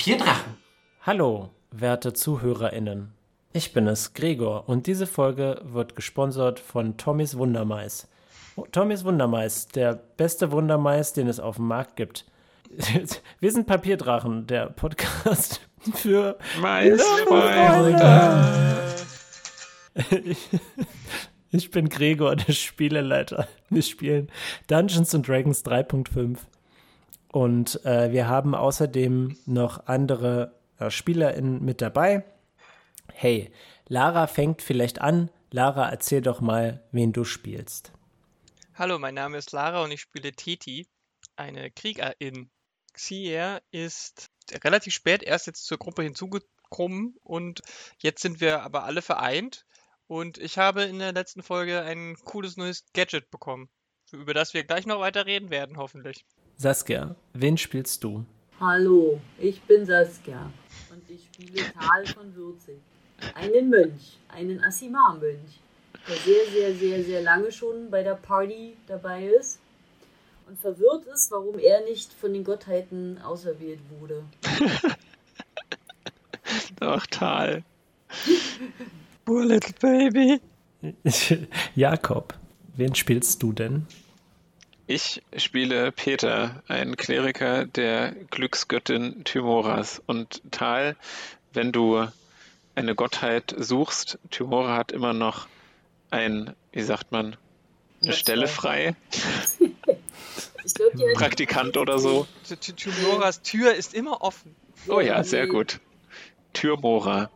Papierdrachen. Hallo, werte ZuhörerInnen. Ich bin es, Gregor, und diese Folge wird gesponsert von Tommys Wundermais. Oh, Tommys Wundermais, der beste Wundermais, den es auf dem Markt gibt. Wir sind Papierdrachen, der Podcast für Maisfreunde. Ich bin Gregor, der Spieleleiter. Wir spielen Dungeons and Dragons 3.5 und äh, wir haben außerdem noch andere äh, SpielerInnen mit dabei. Hey, Lara fängt vielleicht an. Lara, erzähl doch mal, wen du spielst. Hallo, mein Name ist Lara und ich spiele Teti, eine Kriegerin. Xier ist relativ spät erst jetzt zur Gruppe hinzugekommen und jetzt sind wir aber alle vereint und ich habe in der letzten Folge ein cooles neues Gadget bekommen, über das wir gleich noch weiter reden werden, hoffentlich. Saskia, wen spielst du? Hallo, ich bin Saskia und ich spiele Tal von Würzig. Einen Mönch, einen Asimar-Mönch, der sehr, sehr, sehr, sehr lange schon bei der Party dabei ist und verwirrt ist, warum er nicht von den Gottheiten auserwählt wurde. Doch, Tal. Poor little baby. Jakob, wen spielst du denn? Ich spiele Peter, einen Kleriker der Glücksgöttin Thymoras. Und Tal, wenn du eine Gottheit suchst, Thymora hat immer noch ein, wie sagt man, eine Stelle frei. glaub, Praktikant oder so. Thymoras Tür ist immer offen. Oh ja, sehr gut. Türmora.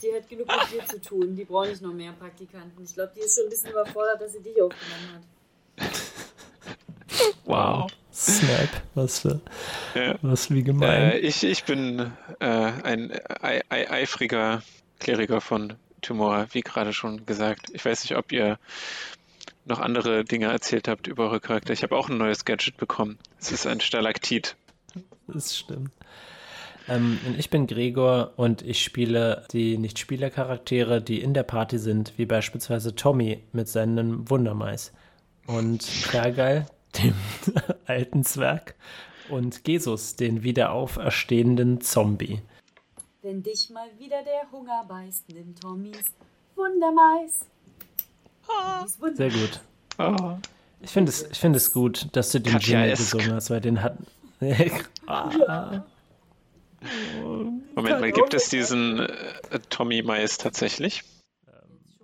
Die hat genug mit dir zu tun. Die braucht nicht noch mehr Praktikanten. Ich glaube, die ist schon ein bisschen überfordert, dass sie dich aufgenommen hat. Wow. Snap, was für, Ja. was wie gemein. Äh, ich, ich bin äh, ein ei, ei, eifriger Kleriker von Tymora, wie gerade schon gesagt. Ich weiß nicht, ob ihr noch andere Dinge erzählt habt über eure Charakter. Ich habe auch ein neues Gadget bekommen. Es ist ein Stalaktit. Das stimmt. Ähm, und ich bin Gregor und ich spiele die Nicht-Spieler-Charaktere, die in der Party sind, wie beispielsweise Tommy mit seinem Wundermais und Kergeil, dem alten Zwerg, und Jesus, den wieder auferstehenden Zombie. Wenn dich mal wieder der Hunger beißt, nimm Tommys Wundermais. Wunder- Sehr gut. Oh. Ich finde es, ich finde es gut, dass du den Jingle gesungen hast, weil den hat. ah, Moment mal, gibt es diesen äh, Tommy Mais tatsächlich?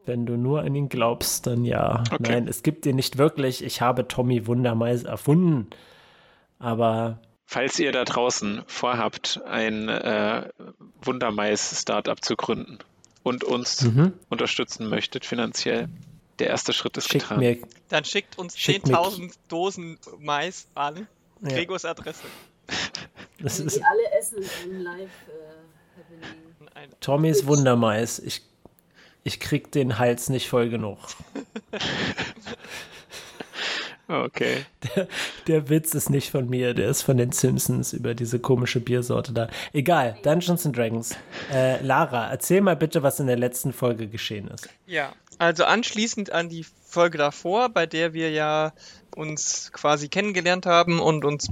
Wenn du nur an ihn glaubst, dann ja. Okay. Nein, es gibt ihn nicht wirklich. Ich habe Tommy Wundermais erfunden. Aber Falls ihr da draußen vorhabt, ein äh, Wundermais-Startup zu gründen und uns Mhm. unterstützen möchtet finanziell, der erste Schritt ist schickt getan. mir. Dann schickt uns Schick mir 10.000 Dosen Mais an. Ja, Gregors Adresse. das ist die alle essen im Live-Happening. Ein Tommys Wundermais. Ich, ich krieg den Hals nicht voll genug. Okay. Der Witz ist nicht von mir, der ist von den Simpsons über diese komische Biersorte da. Egal, Dungeons and Dragons. Äh, Lara, erzähl mal bitte, was in der letzten Folge geschehen ist. Ja, also anschließend an die Folge davor, bei der wir ja uns quasi kennengelernt haben und uns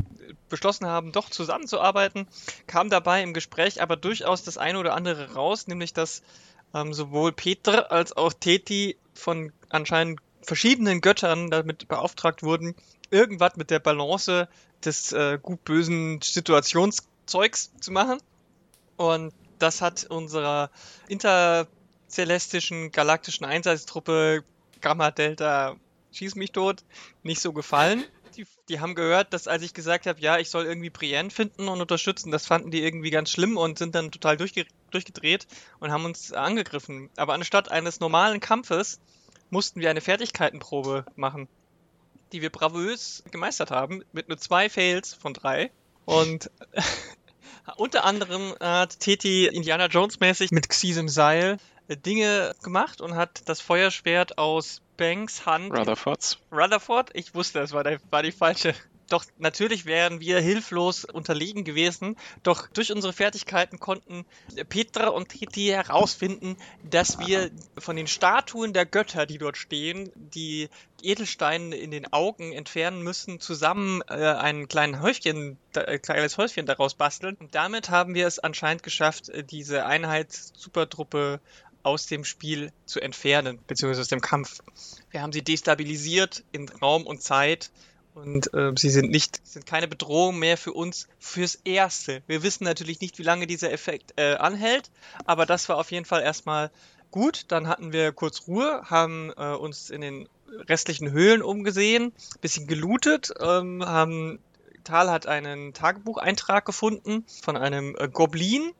beschlossen haben, doch zusammenzuarbeiten, kam dabei im Gespräch aber durchaus das eine oder andere raus, nämlich dass ähm, sowohl Peter als auch Teti von anscheinend verschiedenen Göttern damit beauftragt wurden, irgendwas mit der Balance des äh, gut-bösen Situationszeugs zu machen. Und das hat unserer intercelestischen galaktischen Einsatztruppe Gamma Delta Schieß mich tot nicht so gefallen. Die, die haben gehört, dass als ich gesagt habe, ja, ich soll irgendwie Brienne finden und unterstützen, das fanden die irgendwie ganz schlimm und sind dann total durchge durchgedreht und haben uns angegriffen. Aber anstatt eines normalen Kampfes mussten wir eine Fertigkeitenprobe machen, die wir bravös gemeistert haben, mit nur zwei Fails von drei. Und unter anderem hat Teti Indiana Jones mäßig mit Xisem Seil äh, Dinge gemacht und hat das Feuerschwert aus Banks Hand Rutherfords. Rutherford, ich wusste, es war, der, war die falsche Doch natürlich wären wir hilflos unterlegen gewesen. Doch durch unsere Fertigkeiten konnten Petra und Titi herausfinden, dass wir von den Statuen der Götter, die dort stehen, die Edelsteine in den Augen entfernen müssen, zusammen äh, ein kleines Häufchen, äh, kleines Häuschen daraus basteln. Und damit haben wir es anscheinend geschafft, äh, diese Einheitssuperdruppe aus dem Spiel zu entfernen, beziehungsweise aus dem Kampf. Wir haben sie destabilisiert in Raum und Zeit und äh, sie sind nicht, sind keine Bedrohung mehr für uns fürs Erste. Wir wissen natürlich nicht, wie lange dieser Effekt äh, anhält, aber das war auf jeden Fall erstmal gut. Dann hatten wir kurz Ruhe, haben äh, uns in den restlichen Höhlen umgesehen, bisschen gelootet, ähm, haben Tal hat einen Tagebucheintrag gefunden von einem äh, Goblin,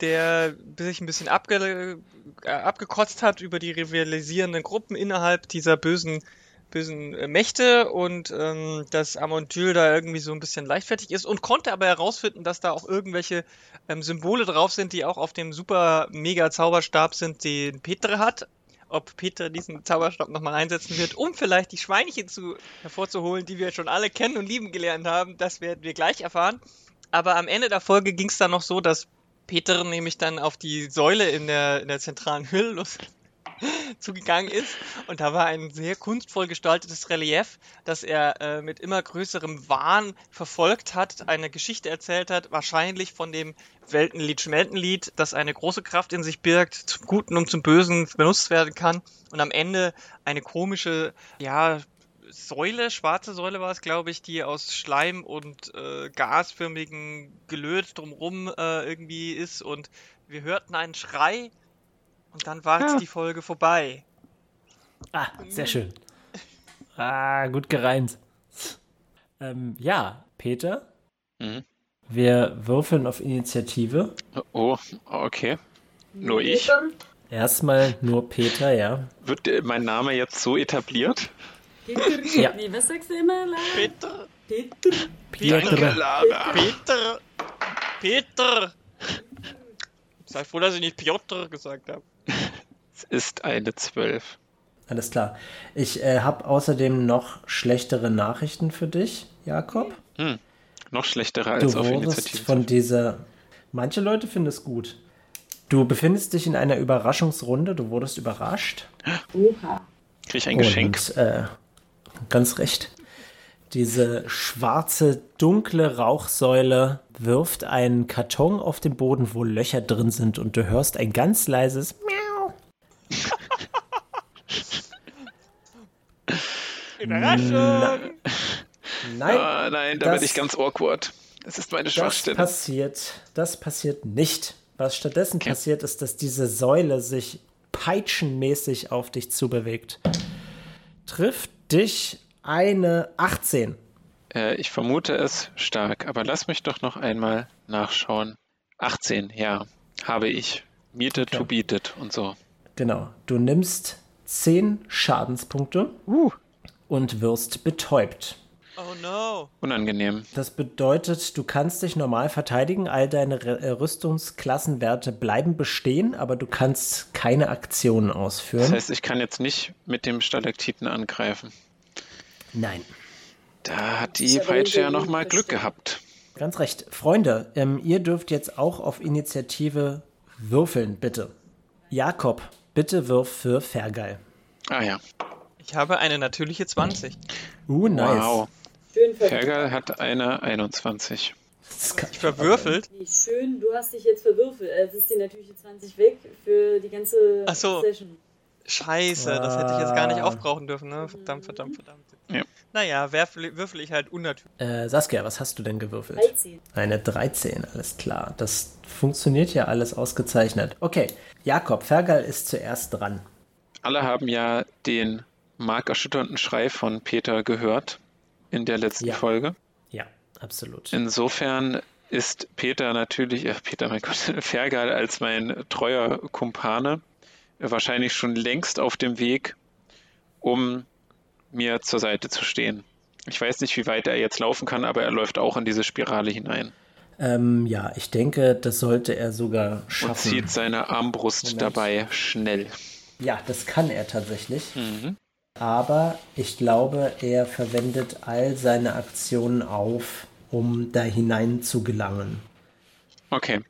der sich ein bisschen abge äh, abgekotzt hat über die rivalisierenden Gruppen innerhalb dieser bösen bösen äh, Mächte und ähm, dass Amontyl da irgendwie so ein bisschen leichtfertig ist und konnte aber herausfinden, dass da auch irgendwelche ähm, Symbole drauf sind, die auch auf dem super mega Zauberstab sind, den Petre hat. Ob Petre diesen Zauberstab nochmal einsetzen wird, um vielleicht die Schweinchen zu, hervorzuholen, die wir schon alle kennen und lieben gelernt haben, das werden wir gleich erfahren. Aber am Ende der Folge ging es dann noch so, dass Peter nämlich dann auf die Säule in der, in der zentralen Hülle zugegangen ist. Und da war ein sehr kunstvoll gestaltetes Relief, das er äh, mit immer größerem Wahn verfolgt hat, eine Geschichte erzählt hat, wahrscheinlich von dem Weltenlied Schmeltenlied, das eine große Kraft in sich birgt, zum Guten und zum Bösen benutzt werden kann. Und am Ende eine komische, ja, Säule, schwarze Säule war es, glaube ich, die aus Schleim und äh, gasförmigen Gelöt drumrum äh, irgendwie ist. Und wir hörten einen Schrei und dann war ja. die Folge vorbei. Ah, sehr schön. Ah, gut gereimt. Ähm, ja, Peter. Mhm. Wir würfeln auf Initiative. Oh, okay. Nur ich. Erstmal nur Peter, ja. Wird mein Name jetzt so etabliert? Peter. Ja. Nee, was sagst du immer? Peter. Peter. Peter. Peter. Peter. Sei froh, dass ich nicht Piotr gesagt habe. Es ist eine 12. Alles klar. Ich äh, habe außerdem noch schlechtere Nachrichten für dich, Jakob. Hm. Noch schlechtere als du auf Initiative. von dieser. Manche Leute finden es gut. Du befindest dich in einer Überraschungsrunde. Du wurdest überrascht. Oha. Krieg ich ein Geschenk? Und, äh, Ganz recht. Diese schwarze, dunkle Rauchsäule wirft einen Karton auf den Boden, wo Löcher drin sind und du hörst ein ganz leises Miau. Überraschung! Nein, oh, nein, da bin ich ganz awkward. Das ist meine Schwachstelle. Das passiert, das passiert nicht. Was stattdessen okay. passiert, ist, dass diese Säule sich peitschenmäßig auf dich zubewegt. Trifft dich eine 18. Äh, ich vermute es stark, aber lass mich doch noch einmal nachschauen. 18, ja, habe ich. Miete okay. to beat it und so. Genau. Du nimmst 10 Schadenspunkte uh. und wirst betäubt. Oh no. Unangenehm. Das bedeutet, du kannst dich normal verteidigen, all deine äh, Rüstungsklassenwerte bleiben bestehen, aber du kannst keine Aktionen ausführen. Das heißt, ich kann jetzt nicht mit dem Stalaktiten angreifen. Nein. Da hat die Peitsche ja nochmal Glück gehabt. Ganz recht. Freunde, ähm, ihr dürft jetzt auch auf Initiative würfeln, bitte. Jakob, bitte wirf für Fergal. Ah ja. Ich habe eine natürliche 20. Uh, nice. Wow. Schön Fergal hat eine 21. Ich verwürfelt? Wie schön, du hast dich jetzt verwürfelt. Es ist die natürliche 20 weg für die ganze Ach so. Session. Scheiße, ah. das hätte ich jetzt gar nicht aufbrauchen dürfen, ne? Verdammt, verdammt, verdammt. Ja. Naja, würfel, würfel ich halt unnatürlich. Äh, Saskia, was hast du denn gewürfelt? 13. Eine 13, alles klar. Das funktioniert ja alles ausgezeichnet. Okay, Jakob, Fergal ist zuerst dran. Alle haben ja den markerschütternden Schrei von Peter gehört in der letzten ja. Folge. Ja, absolut. Insofern ist Peter natürlich, äh, Peter, mein Gott, Fergal als mein treuer Kumpane wahrscheinlich schon längst auf dem Weg, um mir zur Seite zu stehen. Ich weiß nicht, wie weit er jetzt laufen kann, aber er läuft auch in diese Spirale hinein. Ähm, ja, ich denke, das sollte er sogar schaffen. Und zieht seine Armbrust Moment. dabei schnell. Ja, das kann er tatsächlich. Mhm. Aber ich glaube, er verwendet all seine Aktionen auf, um da hinein zu gelangen. Okay.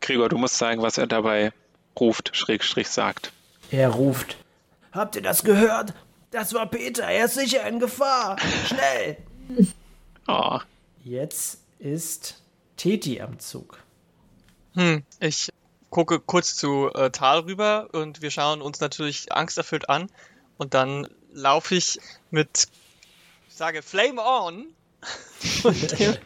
Gregor, du musst sagen, was er dabei ruft, Schrägstrich sagt. Er ruft: Habt ihr das gehört? Das war Peter, er ist sicher in Gefahr. Schnell! Oh, Jetzt ist Teti am Zug. Hm, ich gucke kurz zu äh, Tal rüber und wir schauen uns natürlich angsterfüllt an und dann laufe ich mit, ich sage Flame on und gehe,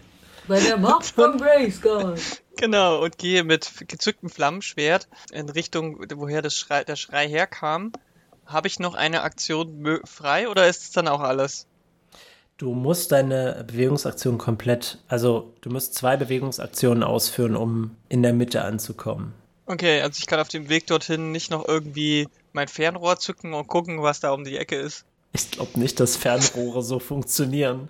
Bei der Macht von Grayskull. genau und gehe mit gezücktem Flammenschwert in Richtung, woher das Schrei, der Schrei herkam. Habe ich noch eine Aktion frei oder ist es dann auch alles? Du musst deine Bewegungsaktion komplett, also du musst zwei Bewegungsaktionen ausführen, um in der Mitte anzukommen. Okay, also ich kann auf dem Weg dorthin nicht noch irgendwie mein Fernrohr zücken und gucken, was da um die Ecke ist. Ich glaube nicht, dass Fernrohre so funktionieren.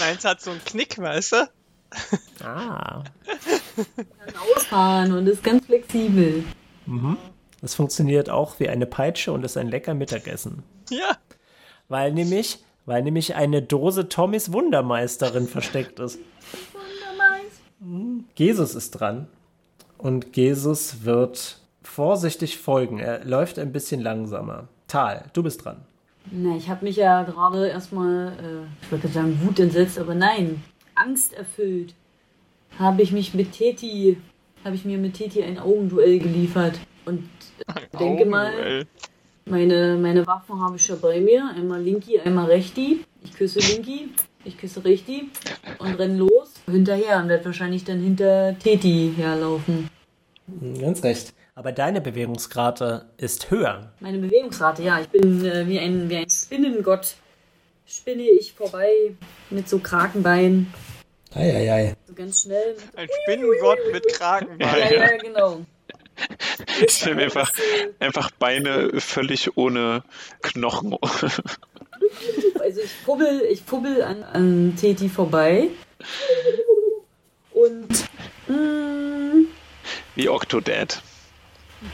Meins hat so einen Knick, weißt du? Ah. Ausfahren und ist ganz flexibel. Mhm. Das funktioniert auch wie eine Peitsche und ist ein lecker Mittagessen. Ja. Weil nämlich, weil nämlich eine Dose Tommys Wundermeisterin versteckt ist. Wundermeins. Jesus ist dran. Und Jesus wird vorsichtig folgen. Er läuft ein bisschen langsamer. Tal, du bist dran. Na, ich habe mich ja gerade erstmal, äh, ich wollte sagen, Wut entsetzt, aber nein, Angst erfüllt. Habe ich mich mit Teti, habe ich mir mit Teti ein Augenduell geliefert. Und äh, denke mal, meine, meine Waffen habe ich ja bei mir. Einmal Linky, einmal Rechti. Ich küsse Linky, ich küsse Rechti und renn los. Hinterher und werde wahrscheinlich dann hinter Teti herlaufen. Ganz recht. Aber deine Bewegungsrate ist höher. Meine Bewegungsrate, ja, ich bin äh, wie, ein, wie ein Spinnengott. Spinne ich vorbei mit so Krakenbeinen. Eieiei. So ganz schnell. Ein Spinnengott mit Ja, Kragenbein. ja, ja, genau. ich mir einfach, einfach Beine völlig ohne Knochen. Also ich fubbel, ich fubbel an, an Teti vorbei. Und mm, Wie Octodad.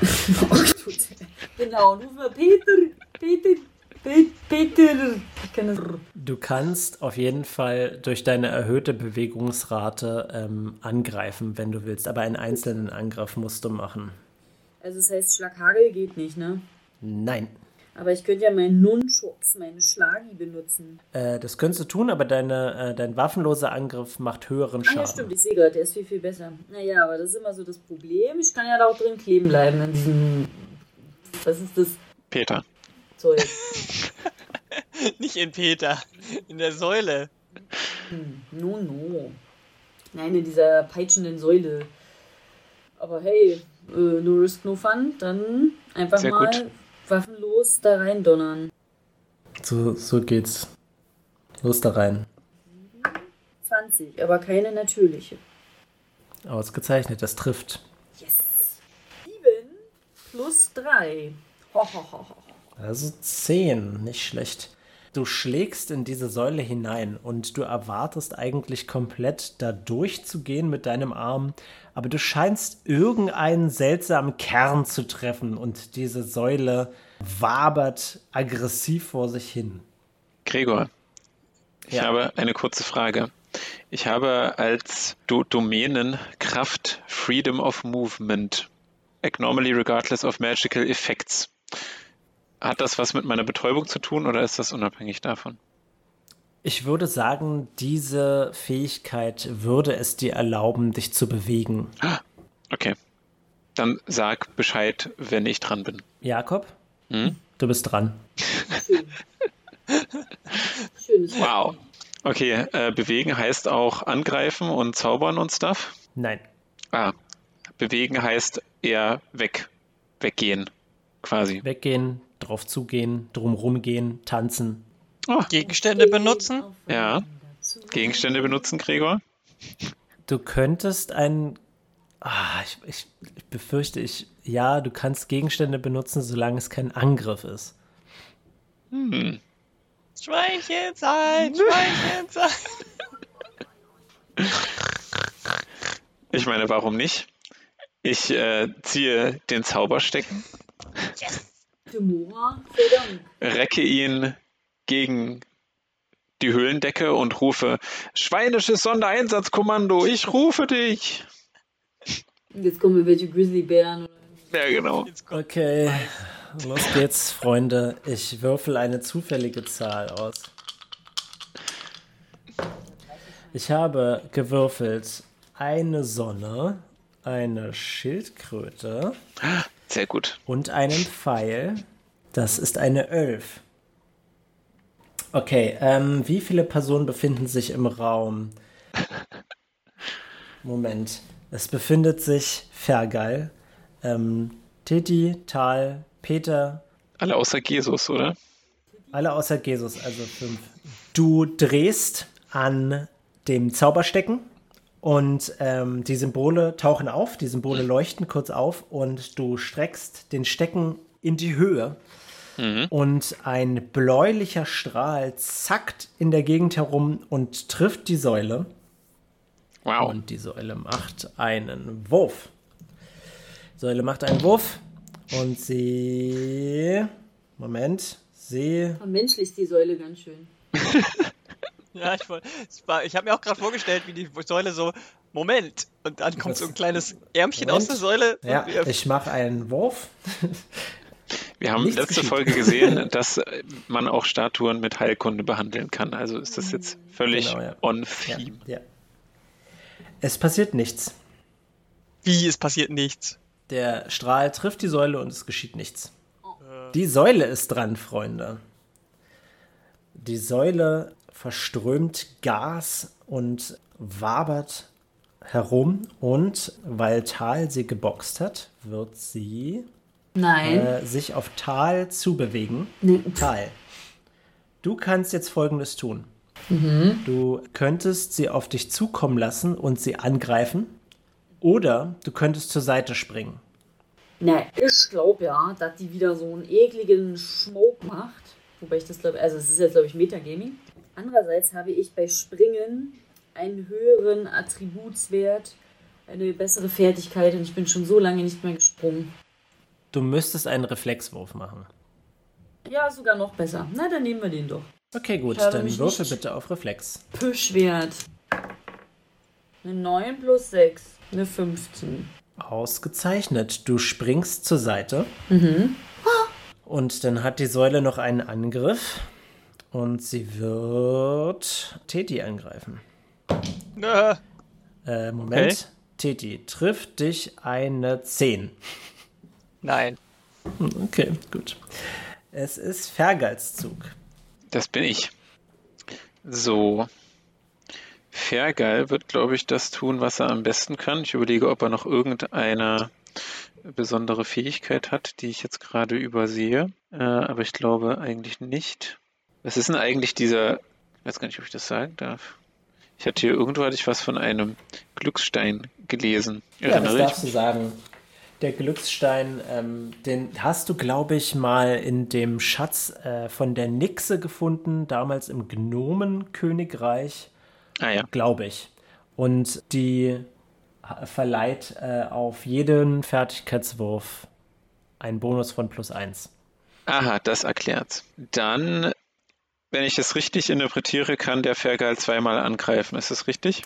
genau, nur für Peter, Peter, Pe- Peter. Ich kann das. Du kannst auf jeden Fall durch deine erhöhte Bewegungsrate ähm, angreifen, wenn du willst. Aber einen einzelnen Angriff musst du machen. Also das heißt, Schlaghagel geht nicht, ne? Nein. Aber ich könnte ja meinen Nunchucks, meine Schlagi benutzen. Äh, das könntest du tun, aber deine, äh, dein waffenloser Angriff macht höheren Ah ja, Schaden. stimmt, ich sehe gerade, der ist viel, viel besser. Naja, aber das ist immer so das Problem. Ich kann ja da auch drin kleben bleiben in diesem. Was ist das Peter. Zeug? Nicht in Peter, in der Säule. No, no. Nein, in dieser peitschenden Säule. Aber hey, äh, no risk, no fun. Dann einfach Sehr mal gut. Waffenlos da rein donnern. So, so geht's. Los da rein. 20, aber keine natürliche. Ausgezeichnet, das trifft. Yes. 7 plus 3. Ho, ho, ho, ho. Also 10, nicht schlecht. Du schlägst in diese Säule hinein und du erwartest eigentlich komplett da durchzugehen mit deinem Arm, aber du scheinst irgendeinen seltsamen Kern zu treffen und diese Säule wabert aggressiv vor sich hin. Gregor, ich Ja. habe eine kurze Frage. Ich habe als Do Domänen Kraft Freedom of Movement, abnormally regardless of magical effects. Hat das was mit meiner Betäubung zu tun oder ist das unabhängig davon? Ich würde sagen, diese Fähigkeit würde es dir erlauben, dich zu bewegen. Okay. Dann sag Bescheid, wenn ich dran bin. Jakob, Hm? du bist dran. Schön. Schönes Wow. Okay, äh, bewegen heißt auch angreifen und zaubern und stuff. Nein. Ah, bewegen heißt eher weg, weggehen, quasi. Weggehen, drauf zugehen, drumrum gehen, tanzen. Oh, Gegenstände benutzen? Ja. Gegenstände benutzen, Gregor? Du könntest ein. Ah, ich, ich, ich befürchte, ich. Ja, du kannst Gegenstände benutzen, solange es kein Angriff ist. Hm. Schweinchen sein, Schweinchen sein. Ich meine, warum nicht? Ich äh, ziehe den Zauberstecken Dank. Recke ihn gegen die Höhlendecke und rufe: Schweinisches Sondereinsatzkommando, ich rufe dich! Jetzt kommen welche Grizzlybären. Ja, genau. Okay, los geht's, Freunde. Ich würfel eine zufällige Zahl aus. Ich habe gewürfelt eine Sonne, eine Schildkröte Sehr gut. und einen Pfeil. Das ist eine Elf. Okay, ähm, wie viele Personen befinden sich im Raum? Moment. Es befindet sich Fergal, ähm, Titi, Tal, Peter, Alle außer Jesus, oder? alle außer Jesus, also fünf. Du drehst an dem Zauberstecken und ähm, die Symbole tauchen auf, die Symbole leuchten kurz auf und du streckst den Stecken in die Höhe und ein bläulicher Strahl zackt in der Gegend herum und trifft die Säule Wow. und die Säule macht einen Wurf. Die Säule macht einen Wurf und sie Moment, sie Vermenschlicht die Säule ganz schön. Ja, ich, woll- es war- ich habe mir auch gerade vorgestellt, wie die Säule so, Moment, und dann kommt so ein kleines Ärmchen Moment. aus der Säule. Ja, ich mache einen Wurf. Wir haben Nichts letzte geschieht. Folge gesehen, dass äh, man auch Statuen mit Heilkunde behandeln kann. Also ist das jetzt völlig Genau, ja. on Ja, theme. ja. Es passiert nichts. wie, es passiert nichts. Der Strahl trifft die Säule und es geschieht nichts. Die Säule ist dran, Freunde. Die Säule verströmt Gas und wabert herum und weil Tal sie geboxt hat, wird sie Nein. äh, sich auf Tal zubewegen. Nee. Tal, du kannst jetzt Folgendes tun. Du könntest sie auf dich zukommen lassen und sie angreifen. Oder du könntest zur Seite springen. Na, ich glaube ja, dass die wieder so einen ekligen Smoke macht. Wobei ich das glaube, also es ist jetzt glaube ich Metagaming. Andererseits habe ich bei Springen einen höheren Attributswert, eine bessere Fertigkeit und ich bin schon so lange nicht mehr gesprungen. Du müsstest einen Reflexwurf machen. Ja, sogar noch besser. Na, dann nehmen wir den doch. Okay, gut, dann würfel bitte auf Reflex. Püschwert. Eine 9 plus 6. Eine 15. Ausgezeichnet. Du springst zur Seite. Und dann hat die Säule noch einen Angriff. Und sie wird Teti angreifen. Nö. Äh, Moment. Okay. Teti, trifft dich eine 10. Nein. Okay, gut. Es ist Fergals Zug. Das bin ich. So. Fergal wird, glaube ich, das tun, was er am besten kann. Ich überlege, ob er noch irgendeine besondere Fähigkeit hat, die ich jetzt gerade übersehe. Äh, aber ich glaube eigentlich nicht. Was ist denn eigentlich dieser, ich weiß gar nicht, ob ich das sagen darf. Ich hatte hier irgendwo hatte ich was von einem Glücksstein gelesen. Ja, das Erinnere ich darfst du sagen. Der Glücksstein, ähm, den hast du, glaube ich, mal in dem Schatz äh, von der Nixe gefunden, damals im Gnomenkönigreich, Ah ja. glaube ich. Und die ha- verleiht äh, auf jeden Fertigkeitswurf einen Bonus von plus eins. Aha, das erklärt's. Dann, wenn ich es richtig interpretiere, kann der Fergal zweimal angreifen. Ist das richtig?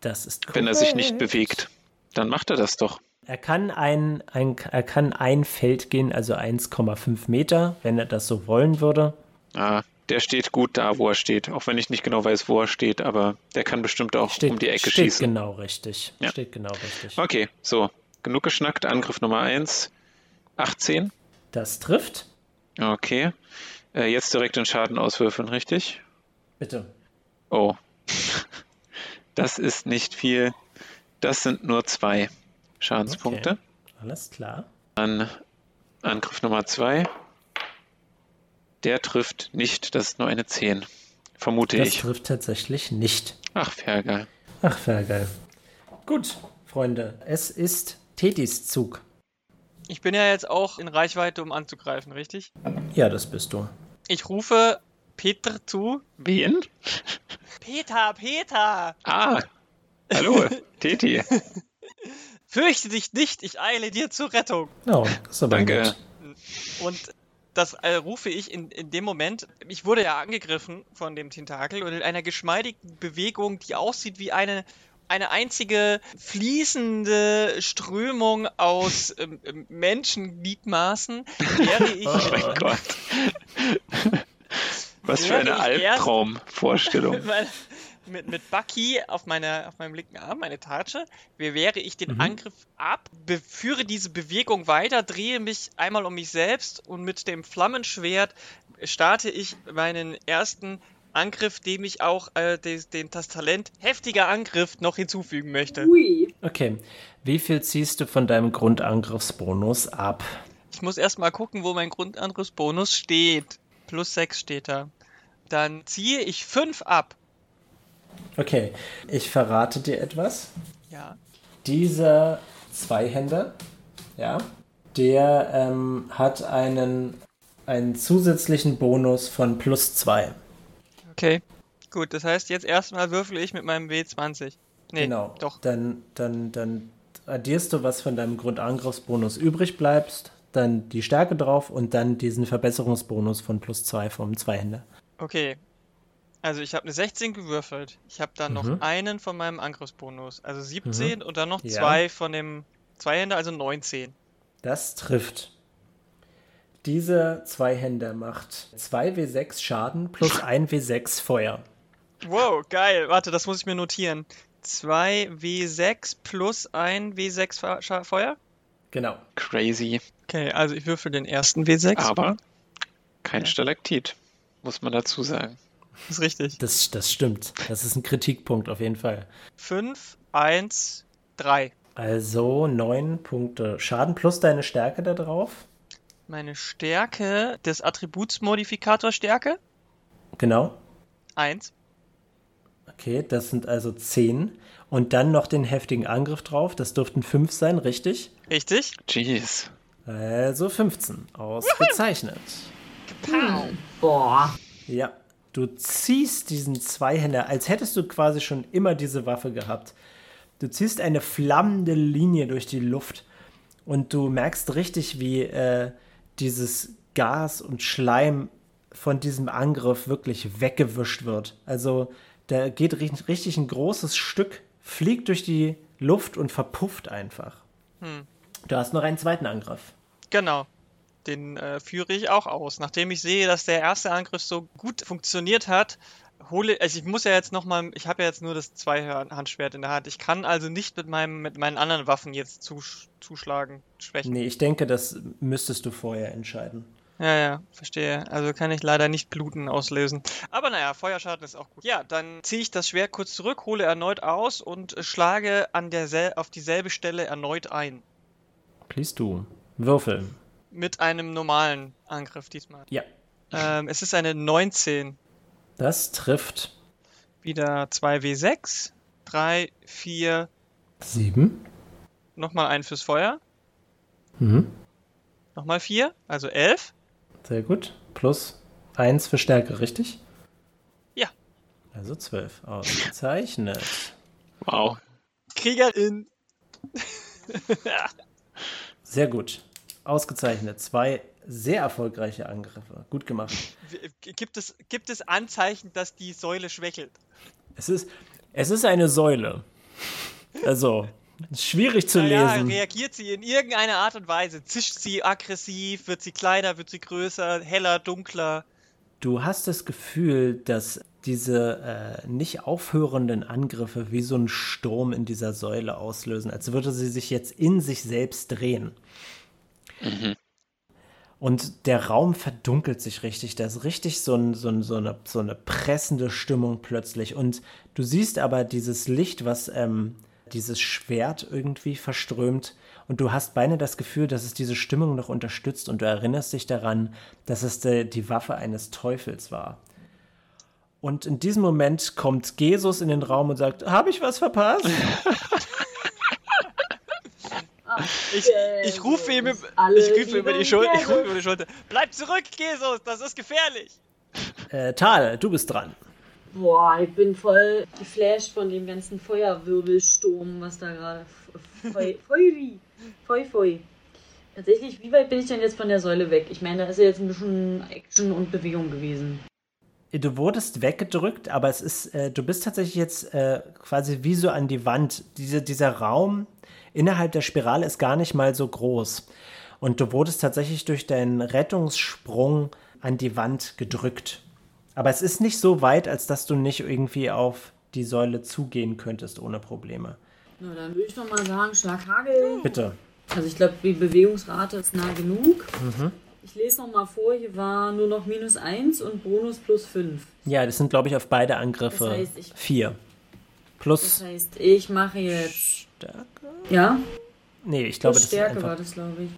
Das ist Wenn er sich nicht korrekt. bewegt. Dann macht er das doch. Er kann ein, ein, er kann ein Feld gehen, also 1,5 Meter, wenn er das so wollen würde. Ah, der steht gut da, wo er steht. Auch wenn ich nicht genau weiß, wo er steht, aber der kann bestimmt auch Steht, um die Ecke steht schießen. genau richtig. Ja. Steht genau richtig. Okay, so. Genug geschnackt. Angriff Nummer 1. 18. Das trifft. Okay. Äh, jetzt direkt den Schaden auswürfeln, richtig? Bitte. Oh. Das ist nicht viel. Das sind nur zwei Schadenspunkte. Okay. Alles klar. Dann Angriff Nummer 2. Der trifft nicht, das ist nur eine 10. Vermute Das ich. trifft tatsächlich nicht. Ach, Fergal. Ach, geil. Gut, Freunde, es ist Tetis Zug. Ich bin ja jetzt auch in Reichweite, um anzugreifen, richtig? Ja, das bist du. Ich rufe Peter zu. Wen? Peter, Peter! Ah, hallo, Teti. Fürchte dich nicht, ich eile dir zur Rettung. Oh, das ist aber Danke. nett. Und das äh, rufe ich in, in dem Moment. Ich wurde ja angegriffen von dem Tentakel und in einer geschmeidigen Bewegung, die aussieht wie eine eine einzige fließende Strömung aus ähm, ähm Menschengliedmaßen wäre ich. Oh mein Gott. Was für eine Albtraumvorstellung. mit, mit Bucky auf, meine, auf meinem linken Arm, meine Tatsche, wehre ich den mhm. Angriff ab, führe diese Bewegung weiter, drehe mich einmal um mich selbst und mit dem Flammenschwert starte ich meinen ersten Angriff, dem ich auch äh, des, den, das Talent heftiger Angriff noch hinzufügen möchte. Ui. Okay. Wie viel ziehst du von deinem Grundangriffsbonus ab? Ich muss erstmal gucken, wo mein Grundangriffsbonus steht. Plus 6 steht da. Dann ziehe ich 5 ab. Okay, ich verrate dir etwas. Ja. Dieser Zweihänder, ja, der ähm, hat einen, einen zusätzlichen Bonus von plus 2. Okay, gut. Das heißt, jetzt erstmal würfel ich mit meinem W20. Nee, genau. doch. Dann, dann, dann addierst du, was von deinem Grundangriffsbonus übrig bleibst, dann die Stärke drauf und dann diesen Verbesserungsbonus von plus 2 vom Zweihänder. Okay, also ich habe eine 16 gewürfelt. Ich habe dann mhm. noch einen von meinem Angriffsbonus. Also 17 mhm. und dann noch ja. zwei von dem Zweihänder, also 19. Das trifft. Dieser Zweihänder macht 2w6 Schaden plus 1w6 Feuer. Wow, geil. Warte, das muss ich mir notieren. 2w6 plus 1w6 Feuer? Genau. Crazy. Okay, also ich würfel den ersten W6. Aber kein ja. Stalaktit, muss man dazu sagen. Das ist richtig. Das, das stimmt. Das ist ein Kritikpunkt auf jeden Fall. 5, 1, 3. Also 9 Punkte Schaden plus deine Stärke da drauf. Meine Stärke des Attributsmodifikator Stärke? Genau. 1. Okay, das sind also 10. Und dann noch den heftigen Angriff drauf. Das dürften 5 sein, richtig? Richtig. Jeez. Also 15. Ausgezeichnet. Hm. Boah. Ja. Du ziehst diesen Zweihänder, als hättest du quasi schon immer diese Waffe gehabt. Du ziehst eine flammende Linie durch die Luft und du merkst richtig, wie äh, dieses Gas und Schleim von diesem Angriff wirklich weggewischt wird. Also da geht richtig ein großes Stück, fliegt durch die Luft und verpufft einfach. Hm. Du hast noch einen zweiten Angriff. Genau den äh, führe ich auch aus. Nachdem ich sehe, dass der erste Angriff so gut funktioniert hat, hole also ich muss ja jetzt nochmal, ich habe ja jetzt nur das Zweihandschwert in der Hand. Ich kann also nicht mit meinem mit meinen anderen Waffen jetzt zus zuschlagen, schwächen. Nee, ich denke, das müsstest du vorher entscheiden. Ja, ja, verstehe. Also kann ich leider nicht Bluten auslösen. Aber naja, Feuerschaden ist auch gut. Ja, dann ziehe ich das Schwert kurz zurück, hole erneut aus und schlage an der auf dieselbe Stelle erneut ein. Please du. Würfeln mit einem normalen Angriff diesmal. Ja. Ähm, es ist eine 19. Das trifft. Wieder 2w6. 3, 4. 7. Nochmal ein fürs Feuer. Mhm. Nochmal 4, also 11. Sehr gut. Plus 1 für Stärke, richtig? Ja. Also 12. Ausgezeichnet. Wow. Kriegerin. Sehr gut. Ausgezeichnet. Zwei sehr erfolgreiche Angriffe. Gut gemacht. Gibt es, gibt es Anzeichen, dass die Säule schwächelt? Es ist, es ist eine Säule. Also, schwierig zu naja, lesen. Reagiert sie in irgendeiner Art und Weise? Zischt sie aggressiv? Wird sie kleiner? Wird sie größer? Heller? Dunkler? Du hast das Gefühl, dass diese äh, nicht aufhörenden Angriffe wie so ein Sturm in dieser Säule auslösen, als würde sie sich jetzt in sich selbst drehen. Mhm. Und der Raum verdunkelt sich richtig. Da ist richtig so, ein, so, ein, so, eine, so eine pressende Stimmung plötzlich. Und du siehst aber dieses Licht, was ähm, dieses Schwert irgendwie verströmt. Und du hast beinahe das Gefühl, dass es diese Stimmung noch unterstützt. Und du erinnerst dich daran, dass es de, die Waffe eines Teufels war. Und in diesem Moment kommt Jesus in den Raum und sagt: Habe ich was verpasst? Ich, ich rufe ihm, ich rufe über die Schulter. Ich rufe über die Schulter. Bleib zurück, Jesus, das ist gefährlich. Äh, Tal, du bist dran. Boah, ich bin voll geflasht von dem ganzen Feuerwirbelsturm, was da gerade. Feuri. Feu, feu. Tatsächlich, wie weit bin ich denn jetzt von der Säule weg? Ich meine, da ist ja jetzt ein bisschen Action und Bewegung gewesen. Du wurdest weggedrückt, aber es ist, äh, du bist tatsächlich jetzt äh, quasi wie so an die Wand. Diese, dieser Raum innerhalb der Spirale ist gar nicht mal so groß. Und du wurdest tatsächlich durch deinen Rettungssprung an die Wand gedrückt. Aber es ist nicht so weit, als dass du nicht irgendwie auf die Säule zugehen könntest ohne Probleme. Na, dann würde ich doch mal sagen, Schlag Hagel. Bitte. Also ich glaube, die Bewegungsrate ist nah genug. Ich lese noch mal vor, hier war nur noch minus 1 und Bonus plus 5. Ja, das sind, glaube ich, auf beide Angriffe Das heißt, vier. Das Plus heißt, ich mache jetzt... Stärke? Ja, Nee, ich glaube, plus das Stärke ist war einfach. das, glaube ich.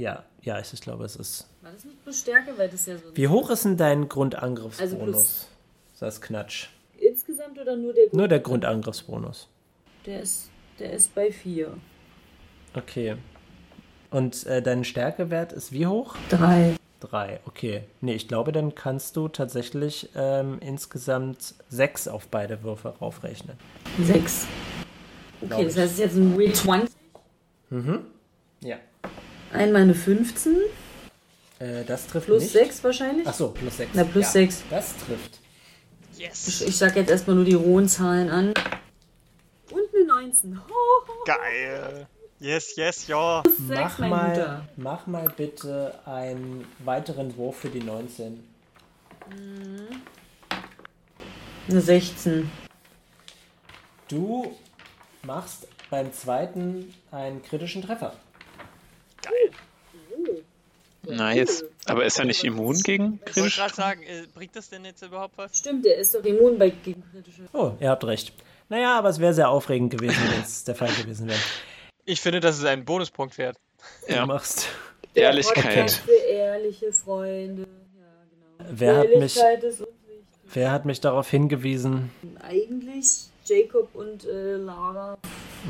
Ja, ja, ich, ich glaube, es ist. War das nicht plus Stärke? Weil das ja so... Wie hoch ist denn dein Grundangriffsbonus? Also Das ist Knatsch. Insgesamt oder nur der... Nur der Grundangriffsbonus. Der ist, der ist bei 4. Okay. Und äh, dein Stärkewert ist wie hoch? 3. Drei. Okay. Nee, ich glaube, dann kannst du tatsächlich ähm, insgesamt sechs auf beide Würfe raufrechnen. 6. Okay, das ich. heißt, es ist jetzt ein Real 20. Ja. Einmal eine 15. Äh, das trifft Plus nicht. 6 wahrscheinlich. Achso, plus sechs. Na, plus ja, sechs. Das trifft. Yes. Ich sag jetzt erstmal nur die rohen Zahlen an. Und eine 19. Ho, ho, Geil. Yes, yes, ja. plus 6, Mach mal, Guter. mach mal bitte einen weiteren Wurf für die 19. Eine 16. Du machst beim zweiten einen kritischen Treffer. Nice. Aber ist er nicht immun gegen Ich wollte gerade sagen, äh, bringt das denn jetzt überhaupt was? Stimmt, der ist doch immun bei gegen kritische. Oh, ihr habt recht. Naja, aber es wäre sehr aufregend gewesen, wenn es der Fall gewesen wäre. Ich finde, das ist ein Bonuspunkt wert. Du Ja. machst. Der Ehrlichkeit. Für ehrliche Freunde. Ja, genau. Wer hat mich-. Wer hat mich darauf hingewiesen? Eigentlich Jacob und äh, Lara.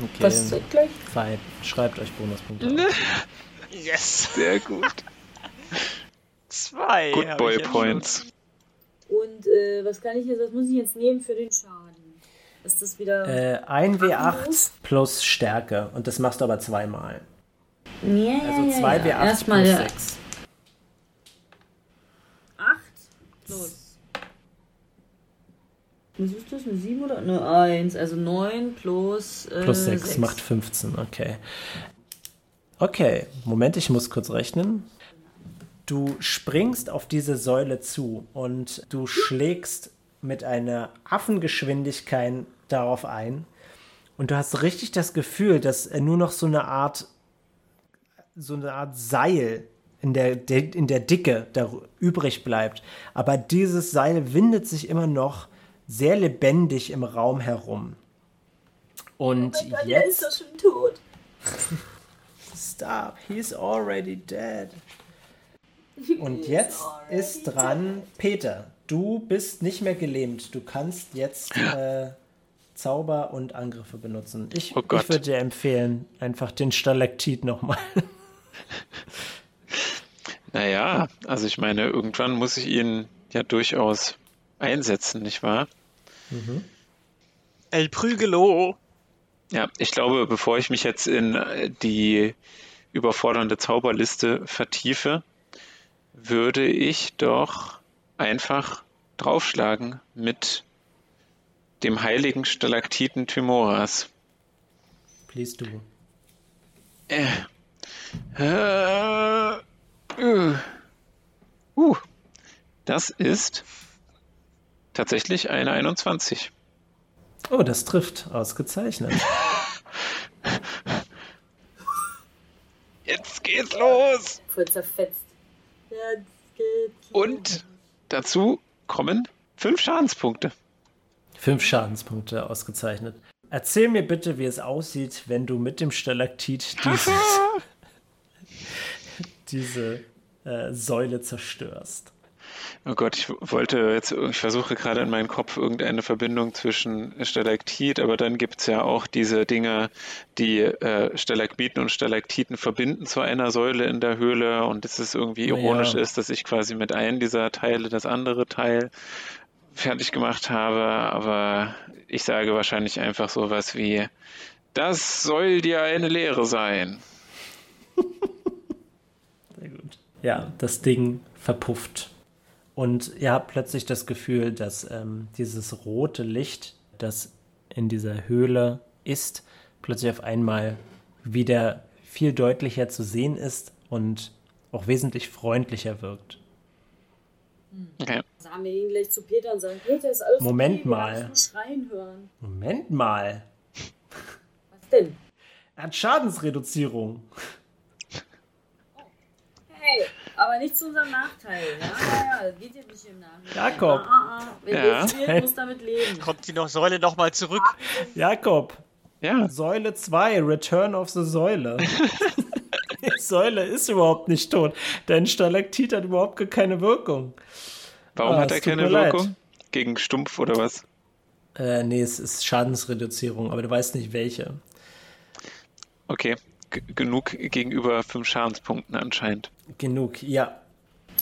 Okay, Was ist gleich? fein. Schreibt euch Bonuspunkte. Yes. Sehr gut. Zwei. Good Boy Points. Und äh, was kann ich jetzt, was muss ich jetzt nehmen für den Schaden? Ist das wieder. Äh, ein W8 plus Stärke. Und das machst du aber zweimal. ja, Also ja, zwei ja. W8 Erstmal plus der 6. 8 plus. Was ist das? Eine 7 oder eine 1? Also 9 plus. Äh, Plus 6 sechs. macht 15, okay. Okay, Moment, ich muss kurz rechnen. Du springst auf diese Säule zu und du schlägst mit einer Affengeschwindigkeit darauf ein. Und du hast richtig das Gefühl, dass äh, nur noch so eine Art, so eine Art Seil in der, der, in der Dicke da übrig bleibt. Aber dieses Seil windet sich immer noch sehr lebendig im Raum herum. Und Oh mein Gott, der ist jetzt. doch schon tot. Stop, he's already dead. Und jetzt ist dran Peter. Du bist nicht mehr gelähmt. Du kannst jetzt äh, Zauber und Angriffe benutzen. Ich, Oh ich würde dir empfehlen, einfach den Stalaktit nochmal. Naja, also ich meine, irgendwann muss ich ihn ja durchaus einsetzen, nicht wahr? El Prügelo. Ja, ich glaube, bevor ich mich jetzt in äh, die überfordernde Zauberliste vertiefe, würde ich doch einfach draufschlagen mit dem heiligen Stalaktiten Thymoras. Please do. Äh, äh, äh, uh, das ist tatsächlich eine 21. Oh, das trifft. Ausgezeichnet. Jetzt geht's los! Voll zerfetzt. Jetzt geht's. Und dazu kommen fünf Schadenspunkte. Fünf Schadenspunkte ausgezeichnet. Erzähl mir bitte, wie es aussieht, wenn du mit dem Stalaktit dieses, diese äh, Säule zerstörst. Oh Gott, ich wollte jetzt, ich versuche gerade in meinem Kopf irgendeine Verbindung zwischen Stalaktit, aber dann gibt es ja auch diese Dinge, die äh, Stalagmiten und Stalaktiten verbinden zu einer Säule in der Höhle und dass es irgendwie Ja. ironisch ist, dass ich quasi mit einem dieser Teile das andere Teil fertig gemacht habe, aber ich sage wahrscheinlich einfach sowas wie, das soll dir eine Lehre sein. ja, das Ding verpufft. Und ihr habt plötzlich das Gefühl, dass ähm, dieses rote Licht, das in dieser Höhle ist, plötzlich auf einmal wieder viel deutlicher zu sehen ist und auch wesentlich freundlicher wirkt. Okay. Sagen wir ihn gleich zu Peter und sagen, Peter, ist alles Moment okay, wir mal. schreien hören. Moment mal. Was denn? Er hat Schadensreduzierung. Hey, aber nicht zu unserem Nachteil, ja? Ja, ja, das geht dir nicht im Nachhinein. Jakob. Ah, ah, ah. Wer Ja. ja. spielt, muss damit leben. Kommt die noch Säule noch mal zurück? Jakob, Ja, Säule 2, Return of the Säule. Die Säule ist überhaupt nicht tot. Dein Stalaktit hat überhaupt gar keine Wirkung. warum Ah, hat er keine leid. Wirkung? Gegen Stumpf oder was? Äh, nee, es ist Schadensreduzierung, aber du weißt nicht welche. Okay, genug gegenüber fünf Schadenspunkten anscheinend. Genug, ja.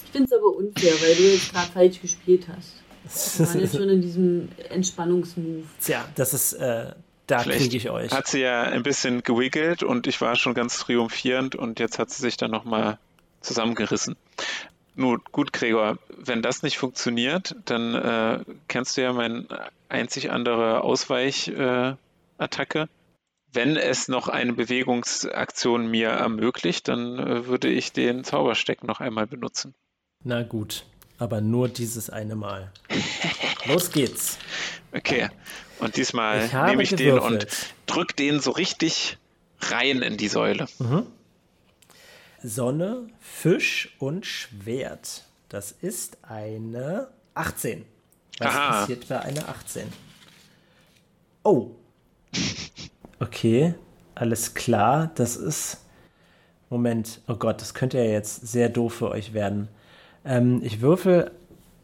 Ich finde es aber unfair, weil du jetzt gerade falsch gespielt hast. Wir waren jetzt schon in diesem Entspannungsmove. Tja, das ist, äh, da kriege ich euch. Hat sie ja ein bisschen gewiggelt und ich war schon ganz triumphierend und jetzt hat sie sich dann nochmal zusammengerissen. Nun, gut, Gregor, wenn das nicht funktioniert, dann äh, kennst du ja meine einzig andere Ausweichattacke. Äh. Wenn es noch eine Bewegungsaktion mir ermöglicht, dann äh, würde ich den Zaubersteck noch einmal benutzen. Na gut, aber nur dieses eine Mal. Los geht's. Okay, und diesmal Ich nehme ich den und gewürfelt. drück den so richtig rein in die Säule. Sonne, Fisch und Schwert. Das ist eine 18. Was Aha. passiert bei einer 18? Oh. Okay, alles klar. Das ist. Moment. Oh Gott, das könnte ja jetzt sehr doof für euch werden. Ähm, ich würfel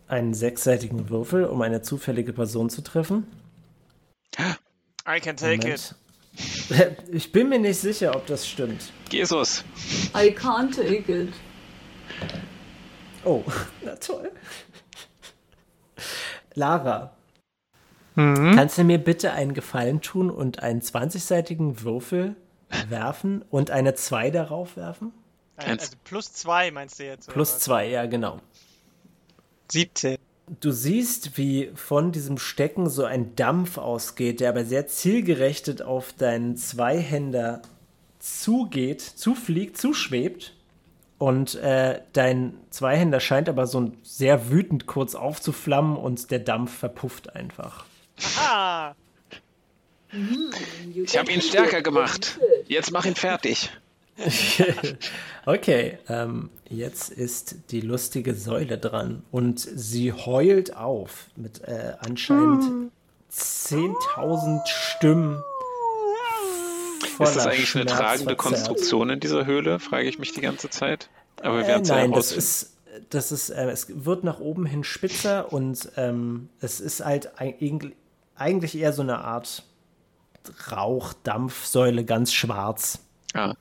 einen sechsseitigen Würfel, um eine zufällige Person zu treffen. I can take it. Moment. Ich bin mir nicht sicher, ob das stimmt. Jesus, I can't take it. Oh, na toll. Lara, Mhm. kannst du mir bitte einen Gefallen tun und einen 20-seitigen Würfel werfen und eine 2 darauf werfen? Also plus zwei meinst du jetzt? oder Plus was? 2, ja, genau. 17. Du siehst, wie von diesem Stecken so ein Dampf ausgeht, der aber sehr zielgerechtet auf deinen Zweihänder zugeht, zufliegt, zuschwebt. Und äh, dein Zweihänder scheint aber so sehr wütend kurz aufzuflammen und der Dampf verpufft einfach. Aha! ich habe ihn stärker gemacht. Jetzt mach ihn fertig. Okay, ähm, jetzt ist die lustige Säule dran und sie heult auf mit äh, anscheinend 10.000 Stimmen. Ist das eigentlich eine Schmerz tragende verzerrt. Konstruktion in dieser Höhle, frage ich mich die ganze Zeit. Aber wir Äh, werden es ja nein, das herausfinden. ist, das ist, äh, es wird nach oben hin spitzer und ähm, es ist halt eig- eigentlich eher so eine Art Rauchdampfsäule, ganz schwarz. Ah,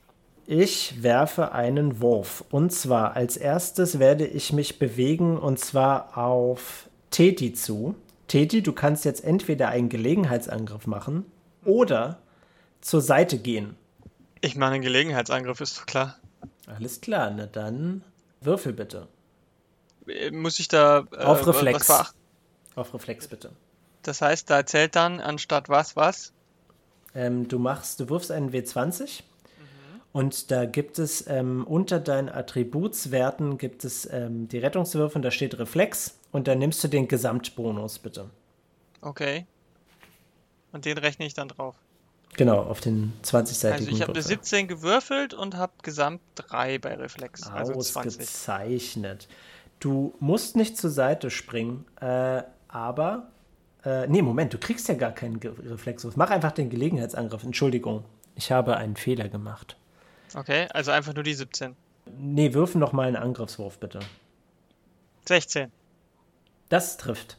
Ich werfe einen Wurf. Und zwar als erstes werde ich mich bewegen und zwar auf Teti zu. Teti, du kannst jetzt entweder einen Gelegenheitsangriff machen oder zur Seite gehen. Ich mache einen Gelegenheitsangriff, ist doch klar. Alles klar, na dann würfel bitte. Äh, Muss ich da äh, Auf Reflex. Auf Reflex bitte. Das heißt, da zählt dann anstatt was, was? Ähm, du machst, du wirfst einen W20 und da gibt es ähm, unter deinen Attributswerten gibt es ähm, die Rettungswürfe und da steht Reflex und dann nimmst du den Gesamtbonus bitte. Okay. Und den rechne ich dann drauf. Genau, auf den 20-seitigen Also ich habe eine Würfel. 17 gewürfelt und habe gesamt 3 bei Reflex. Also 20. Ausgezeichnet. Du musst nicht zur Seite springen, äh, aber. Äh, nee, Moment, du kriegst ja gar keinen Ge Reflexwurf. Mach einfach den Gelegenheitsangriff. Entschuldigung, ich habe einen Fehler gemacht. Okay, also einfach nur die 17. Nee, würfen noch mal einen Angriffswurf, bitte. 16. Das trifft.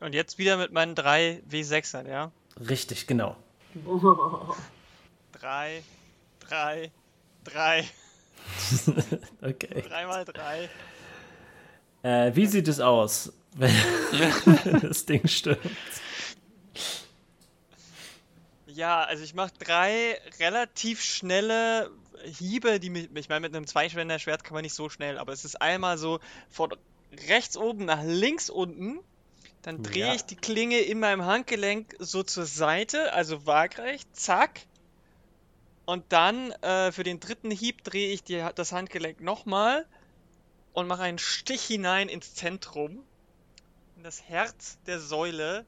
Und jetzt wieder mit meinen 3 W6ern, ja? Richtig, genau. 3, 3, 3, Okay. 3 mal 3. Äh, wie sieht es aus, wenn das Ding stimmt? Ja, also ich mache drei relativ schnelle Hiebe, die mich, ich meine, mit einem Zweischwender-Schwert kann man nicht so schnell, aber es ist einmal so von rechts oben nach links unten. Dann drehe Ja. ich die Klinge in meinem Handgelenk so zur Seite, also waagrecht, zack. Und dann äh, für den dritten Hieb drehe ich die, das Handgelenk nochmal und mache einen Stich hinein ins Zentrum, das Herz der Säule,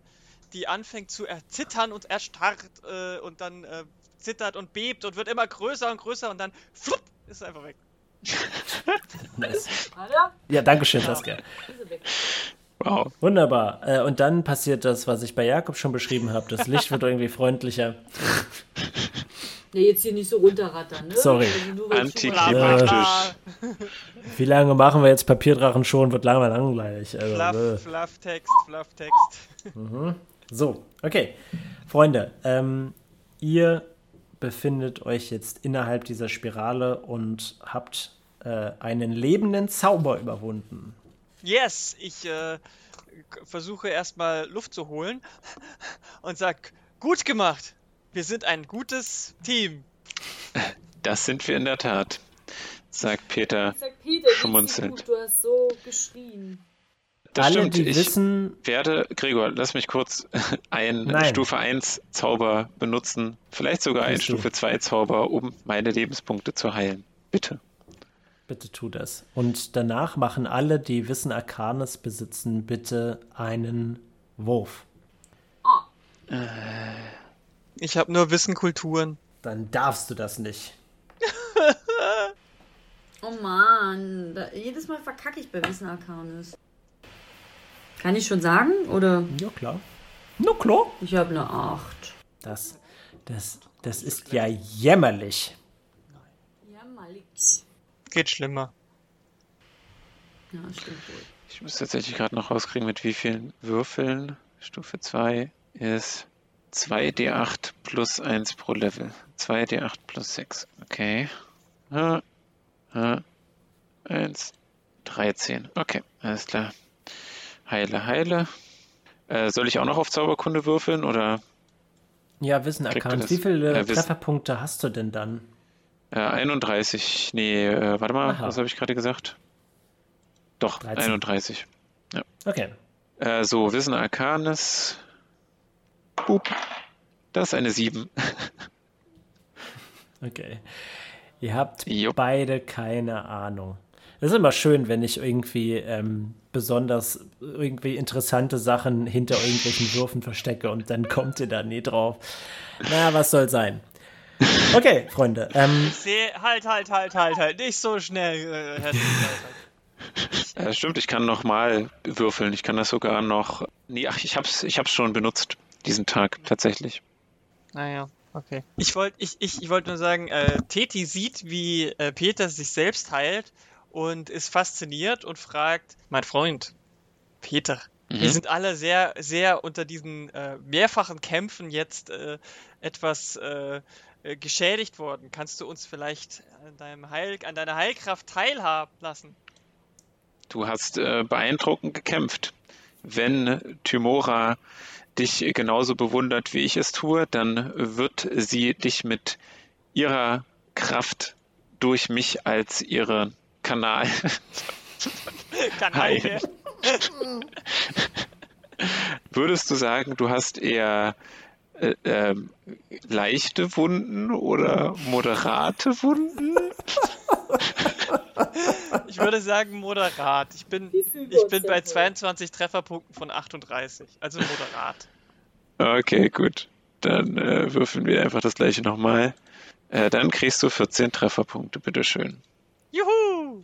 die anfängt zu erzittern und erstarrt äh, und dann äh, zittert und bebt und wird immer größer und größer und dann flupp, ist einfach weg. Nice. Ja, danke schön, Saskia. er weg. Wow. Wunderbar. Äh, und dann passiert das, was ich bei Jakob schon beschrieben habe. Das Licht wird irgendwie freundlicher. Ja, jetzt hier nicht so runterrattern, ne? Sorry. Also. Ah, Wie lange machen wir jetzt Papierdrachen schon? Wird lange langweilig. Also, äh. Fluff, Flufftext, Flufftext. So, okay. Freunde, ähm, ihr befindet euch jetzt innerhalb dieser Spirale und habt äh, einen lebenden Zauber überwunden. Yes, ich äh, versuche erstmal Luft zu holen und sag, gut gemacht. Wir sind ein gutes Team. Das sind wir in der Tat, sagt Peter. Ich sag, Peter, Schmunzelnd. gut? Du hast so geschrien. Das Alle, stimmt. die Ich wissen, werde, Gregor, lass mich kurz einen Nein. Stufe 1 Zauber benutzen. Vielleicht sogar einen. Stufe 2 Zauber, um meine Lebenspunkte zu heilen. Bitte. bitte tu das. Und danach machen alle, die Wissen Arcanes besitzen, bitte einen Wurf. Ah, Ich habe nur Wissen, Kulturen. Dann darfst du das nicht. oh Mann. Da, jedes Mal verkacke ich bei Wissen Arcanis. Kann ich schon sagen? Oder? Ja, klar. Na klar. Ich habe eine 8. Das, das, das ist ja jämmerlich. Ja, Malik. Geht schlimmer. Ja, stimmt wohl. Ich muss tatsächlich gerade noch rauskriegen, mit wie vielen Würfeln. Stufe 2 ist 2d8 plus 1 pro Level. 2d8 plus 6. Okay. Ah, ah, 1, 13. Okay, alles klar. Heile, heile. Äh, soll ich auch noch auf Zauberkunde würfeln oder Ja, Wissen er das? Wie viele Äh, Trefferpunkte hast du denn dann? äh, 31? Nee, äh, warte mal, Aha. was habe ich gerade gesagt? Doch, 13. 31. Okay. Äh, so, Wissen Arcanes. Boop. Das ist eine 7. Okay. Ihr habt Jupp. beide keine Ahnung. Es ist immer schön, wenn ich irgendwie ähm, besonders irgendwie interessante Sachen hinter irgendwelchen Würfen verstecke und dann kommt ihr da nie drauf. Naja, was soll sein. Okay, Freunde. Ähm, sehe, halt, halt, halt, halt, halt, nicht so schnell, äh, Herr Schulzeiser. Äh, stimmt, ich kann nochmal würfeln. Ich kann das sogar noch. Nee, ach, ich hab's, ich hab's schon benutzt, diesen Tag, tatsächlich. Naja, okay. Ich wollte ich, ich, ich wollt nur sagen, äh, Teti sieht, wie äh, Peter sich selbst heilt und ist fasziniert und fragt, mein Freund, Peter, wir Mhm. sind alle sehr, sehr unter diesen äh, mehrfachen Kämpfen jetzt äh, etwas äh, äh, geschädigt worden. Kannst du uns vielleicht an, deinem Heil, an deiner Heilkraft teilhaben lassen? Du hast äh, beeindruckend gekämpft. Wenn Tymora dich genauso bewundert, wie ich es tue, dann wird sie dich mit ihrer Kraft durch mich als ihren Kanal heilen. Würdest du sagen, du hast eher äh, ähm, leichte Wunden oder moderate Wunden? Ich würde sagen moderat. Ich bin, ich bin bei wohl? 22 Trefferpunkten von 38. Also moderat. Okay, gut. Dann äh, würfeln wir einfach das gleiche nochmal. Äh, dann kriegst du 14 Trefferpunkte, bitteschön. Juhu!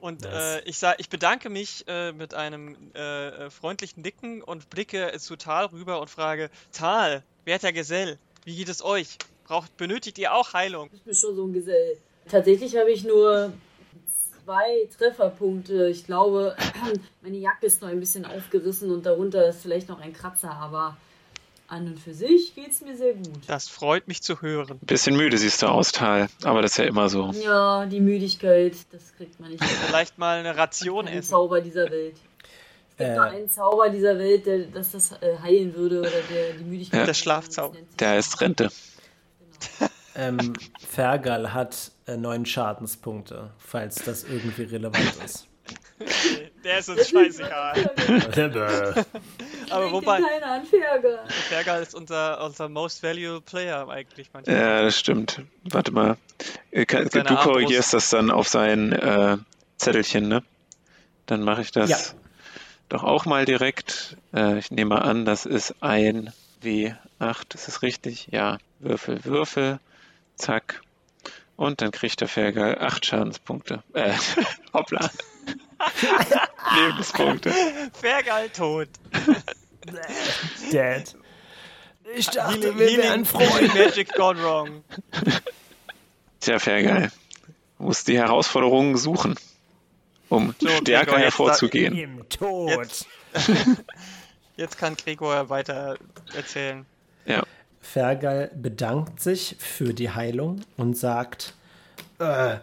Und Nice. äh, ich, sag, ich bedanke mich äh, mit einem äh, äh, freundlichen Nicken und blicke zu Tal rüber und frage: Tal, werter Gesell, wie geht es euch? Braucht, benötigt ihr auch Heilung? Ich bin schon so ein Gesell. Tatsächlich habe ich nur zwei Trefferpunkte. Ich glaube, meine Jacke ist noch ein bisschen aufgerissen und darunter ist vielleicht noch ein Kratzer, aber an und für sich geht es mir sehr gut. Das freut mich zu hören. Bisschen müde siehst du aus, Tal, aber das ist ja immer so. Ja, die Müdigkeit, das kriegt man nicht. Vielleicht mal eine Ration Ein essen. Zauber dieser Welt. Es gibt Äh. nur einen Zauber dieser Welt, der dass das äh, heilen würde oder der die Müdigkeit. Ja. Der Schlafzauber. Das nennt sich Der heißt Rente. ähm, Fergal hat äh, neun Schadenspunkte, falls das irgendwie relevant ist. Der ist uns scheißegal. Aber wobei, keiner an Fergal. Fergal ist unser, unser most valuable player eigentlich manchmal. Ja, das stimmt. Warte mal. Äh, kann- Du korrigierst Armbrust. das dann auf sein äh, Zettelchen, ne? Dann mache ich das Ja. doch auch mal direkt. Äh, ich nehme an, das ist ein W8. Ist das richtig? Ja. Würfel, Würfel. Zack. Und dann kriegt der Fergal acht Schadenspunkte. Äh, hoppla. Lebenspunkte. Fergal tot. Dead. Ich dachte, Healing- wir wären Freunde. Magic gone wrong. Tja, Fergal. Muss die Herausforderungen suchen, um So, stärker Gregor, hervorzugehen. Im Tod. Jetzt. Jetzt kann Gregor weiter erzählen. Ja. Fergal bedankt sich für die Heilung und sagt, äh,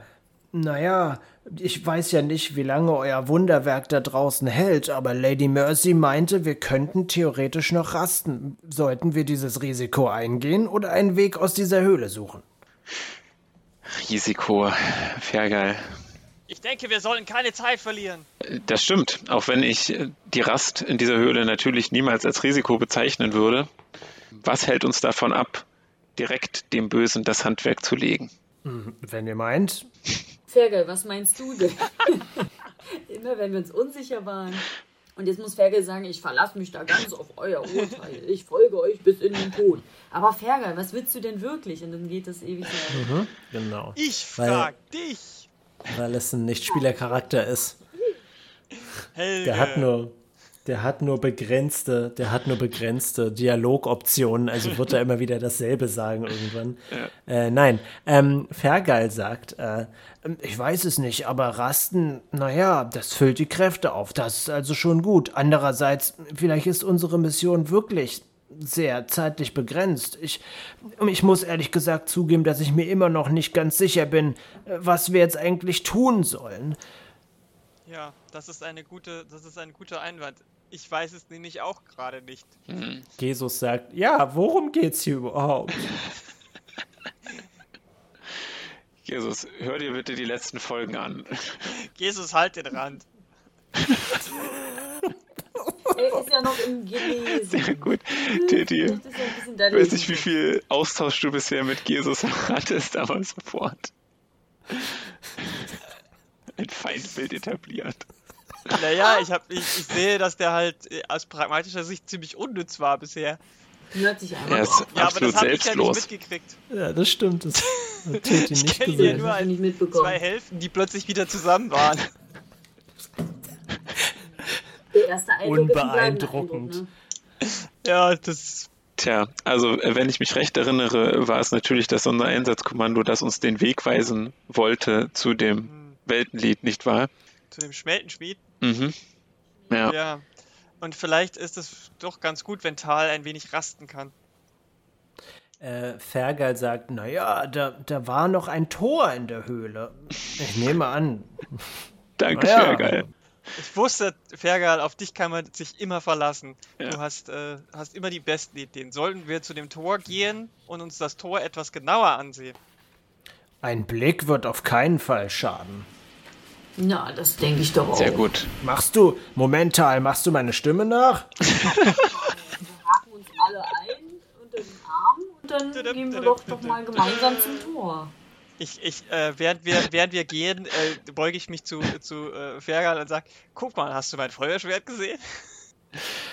naja, ich weiß ja nicht, wie lange euer Wunderwerk da draußen hält, aber Lady Mercy meinte, wir könnten theoretisch noch rasten. Sollten wir dieses Risiko eingehen oder einen Weg aus dieser Höhle suchen? Risiko, Fergal. Ich denke, wir sollen keine Zeit verlieren. Das stimmt, auch wenn ich die Rast in dieser Höhle natürlich niemals als Risiko bezeichnen würde. Was hält uns davon ab, direkt dem Bösen das Handwerk zu legen? Wenn ihr meint, Fergal, was meinst du denn? Immer wenn wir uns unsicher waren. Und jetzt muss Fergal sagen, ich verlasse mich da ganz auf euer Urteil. Ich folge euch bis in den Tod. Aber Fergal, was willst du denn wirklich? Und dann geht das ewig weiter. genau, Ich Weil- frag dich, weil es ein Nichtspielercharakter ist. Helge. Der hat nur, der hat nur begrenzte, der hat nur begrenzte Dialogoptionen, also wird er immer wieder dasselbe sagen irgendwann. Äh, nein, ähm, Fergal sagt, äh, ich weiß es nicht, aber Rasten, naja, das füllt die Kräfte auf, das ist also schon gut. Andererseits, vielleicht ist unsere Mission wirklich sehr zeitlich begrenzt. Ich, ich muss ehrlich gesagt zugeben, dass ich mir immer noch nicht ganz sicher bin, äh, was wir jetzt eigentlich tun sollen. Ja, das ist eine gute, das ist ein guter Einwand. Ich weiß es nämlich auch gerade nicht. Jesus sagt, ja, worum geht's hier überhaupt? Jesus, hör dir bitte die letzten Folgen an. Jesus, halt den Rand. Er ist ja noch im Genesen. Sehr gut. Titi, ja ich weiß nicht, wie viel Austausch du bisher mit Jesus hattest, aber sofort. Ein Feindbild etabliert. Naja, ich, hab, ich, ich sehe, dass der halt äh, aus pragmatischer Sicht ziemlich unnütz war bisher. Hört sich an. Er ist Ja, aber das habe ich ja nicht mitgekriegt. Ja, das stimmt. Das hat Titi nicht kenn ihn ja nur ich mitbekommen. Zwei Hälften, die plötzlich wieder zusammen waren. Der erste Eindruck ein Unbeeindruckend. Eindruck, ne? Ja, das. Tja, also äh, wenn ich mich recht erinnere, war es natürlich das Sondereinsatzkommando, das uns den Weg weisen wollte zu dem Weltenlied, nicht wahr? Zu dem Schmeltenschmied. Mhm. Ja. Ja. Und vielleicht ist es doch ganz gut, wenn Tal ein wenig rasten kann. Äh, Fergal sagt, naja, da, da war noch ein Tor in der Höhle. Ich nehme an. Danke, Ja. Fergal. Ich wusste, Fergal, auf dich kann man sich immer verlassen. Ja. Du hast, äh, hast immer die besten Ideen. Sollten wir zu dem Tor gehen und uns das Tor etwas genauer ansehen? Ein Blick wird auf keinen Fall schaden. Na, das denke ich doch auch. Sehr gut. Machst du, momentan, machst du meine Stimme nach? Wir haken uns alle ein unter den Arm und dann gehen wir doch, doch mal gemeinsam zum Tor. Ich, ich, äh, während wir, während wir gehen, äh, beuge ich mich zu, zu äh, Fergal und sage, guck mal, hast du mein Feuerschwert gesehen?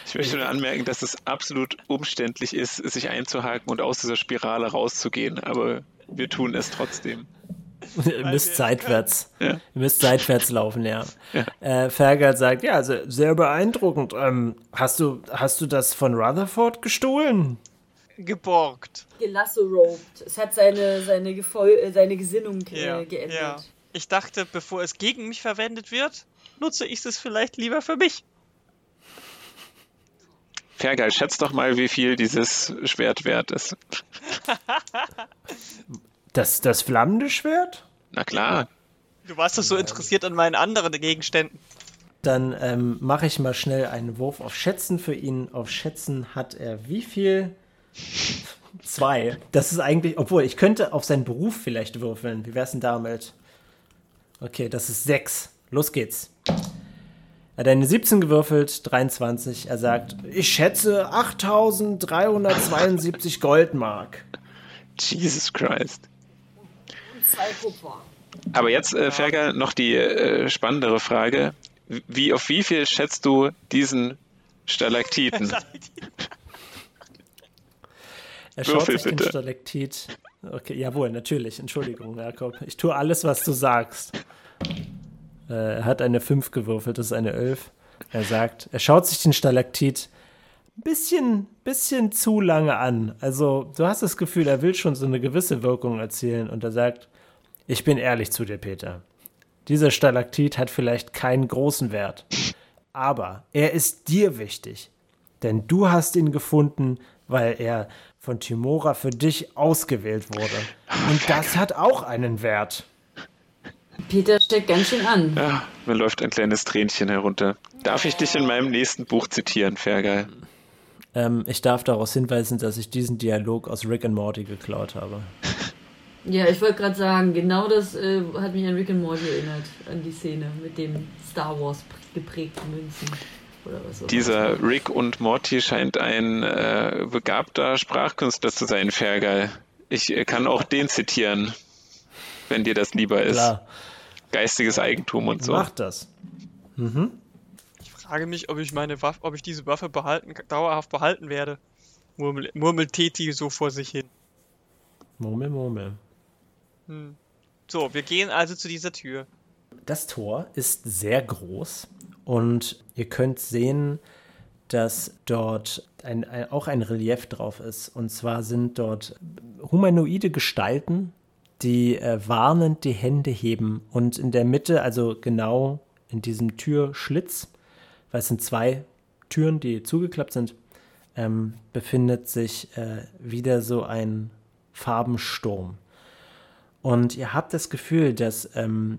Ich möchte nur anmerken, dass es absolut umständlich ist, sich einzuhaken und aus dieser Spirale rauszugehen, aber wir tun es trotzdem. Ihr müsst seitwärts. Ja. Ihr müsst seitwärts laufen, ja. Ja. Äh, Fergal sagt, ja, also sehr beeindruckend. Ähm, hast, du, hast du das von Rutherford gestohlen? Geborgt. Gelasseroped. Es hat seine, seine, Gefol äh, seine Gesinnung äh, Ja, geändert. ja. Ich dachte, bevor es gegen mich verwendet wird, nutze ich es vielleicht lieber für mich. Fergal, schätz doch mal, wie viel dieses Schwert wert ist. Das, das flammende Schwert? Na klar, Du warst doch so interessiert an meinen anderen Gegenständen. Dann ähm, mache ich mal schnell einen Wurf auf Schätzen für ihn. Auf Schätzen hat er wie viel? Zwei. Das ist eigentlich, obwohl ich könnte auf seinen Beruf vielleicht würfeln. Wie wär's denn damit? Okay, das ist sechs. Los geht's. Er hat eine 17 gewürfelt, 23. Er sagt, ich schätze 8372 Goldmark. Jesus Christ. Zwei Kupfer. Aber jetzt, äh, Ferger, noch die äh, spannendere Frage. Wie, auf wie viel schätzt du diesen Stalaktiten? Er schaut Würfel sich den bitte. Stalaktit. Okay, jawohl, natürlich. Entschuldigung, Jakob. Ich tue alles, was du sagst. Äh, er hat eine 5 gewürfelt, das ist eine 11. Er sagt, er schaut sich den Stalaktit ein bisschen, bisschen zu lange an. Also, du hast das Gefühl, er will schon so eine gewisse Wirkung erzielen und er sagt, ich bin ehrlich zu dir, Peter. Dieser Stalaktit hat vielleicht keinen großen Wert, aber er ist dir wichtig. Denn du hast ihn gefunden, weil er von Timora für dich ausgewählt wurde. Und das hat auch einen Wert. Peter steckt ganz schön an. Ja, mir läuft ein kleines Tränchen herunter. Darf ich dich in meinem nächsten Buch zitieren, Fergal? Ähm, ich darf daraus hinweisen, dass ich diesen Dialog aus Rick and Morty geklaut habe. Ja, ich wollte gerade sagen, genau das äh, hat mich an Rick and Morty erinnert, an die Szene mit dem Star Wars geprägten Münzen. Oder was auch Dieser. Rick und Morty scheint ein äh, begabter Sprachkünstler zu sein, Fergal. Ich äh, kann auch den zitieren, wenn dir das lieber ist. Klar, Geistiges Eigentum und so. mach das. Ich frage mich, ob ich meine Waffe, ob ich diese Waffe behalten, dauerhaft behalten werde. Murmel, murmelt Teti so vor sich hin. Murmel, murmel. So, wir gehen also zu dieser Tür. Das Tor ist sehr groß und ihr könnt sehen, dass dort ein, ein, auch ein Relief drauf ist. Und zwar sind dort humanoide Gestalten, die äh, warnend die Hände heben. Und in der Mitte, also genau in diesem Türschlitz, weil es sind zwei Türen, die zugeklappt sind, ähm, befindet sich äh, wieder so ein Farbensturm. Und ihr habt das Gefühl, dass ähm,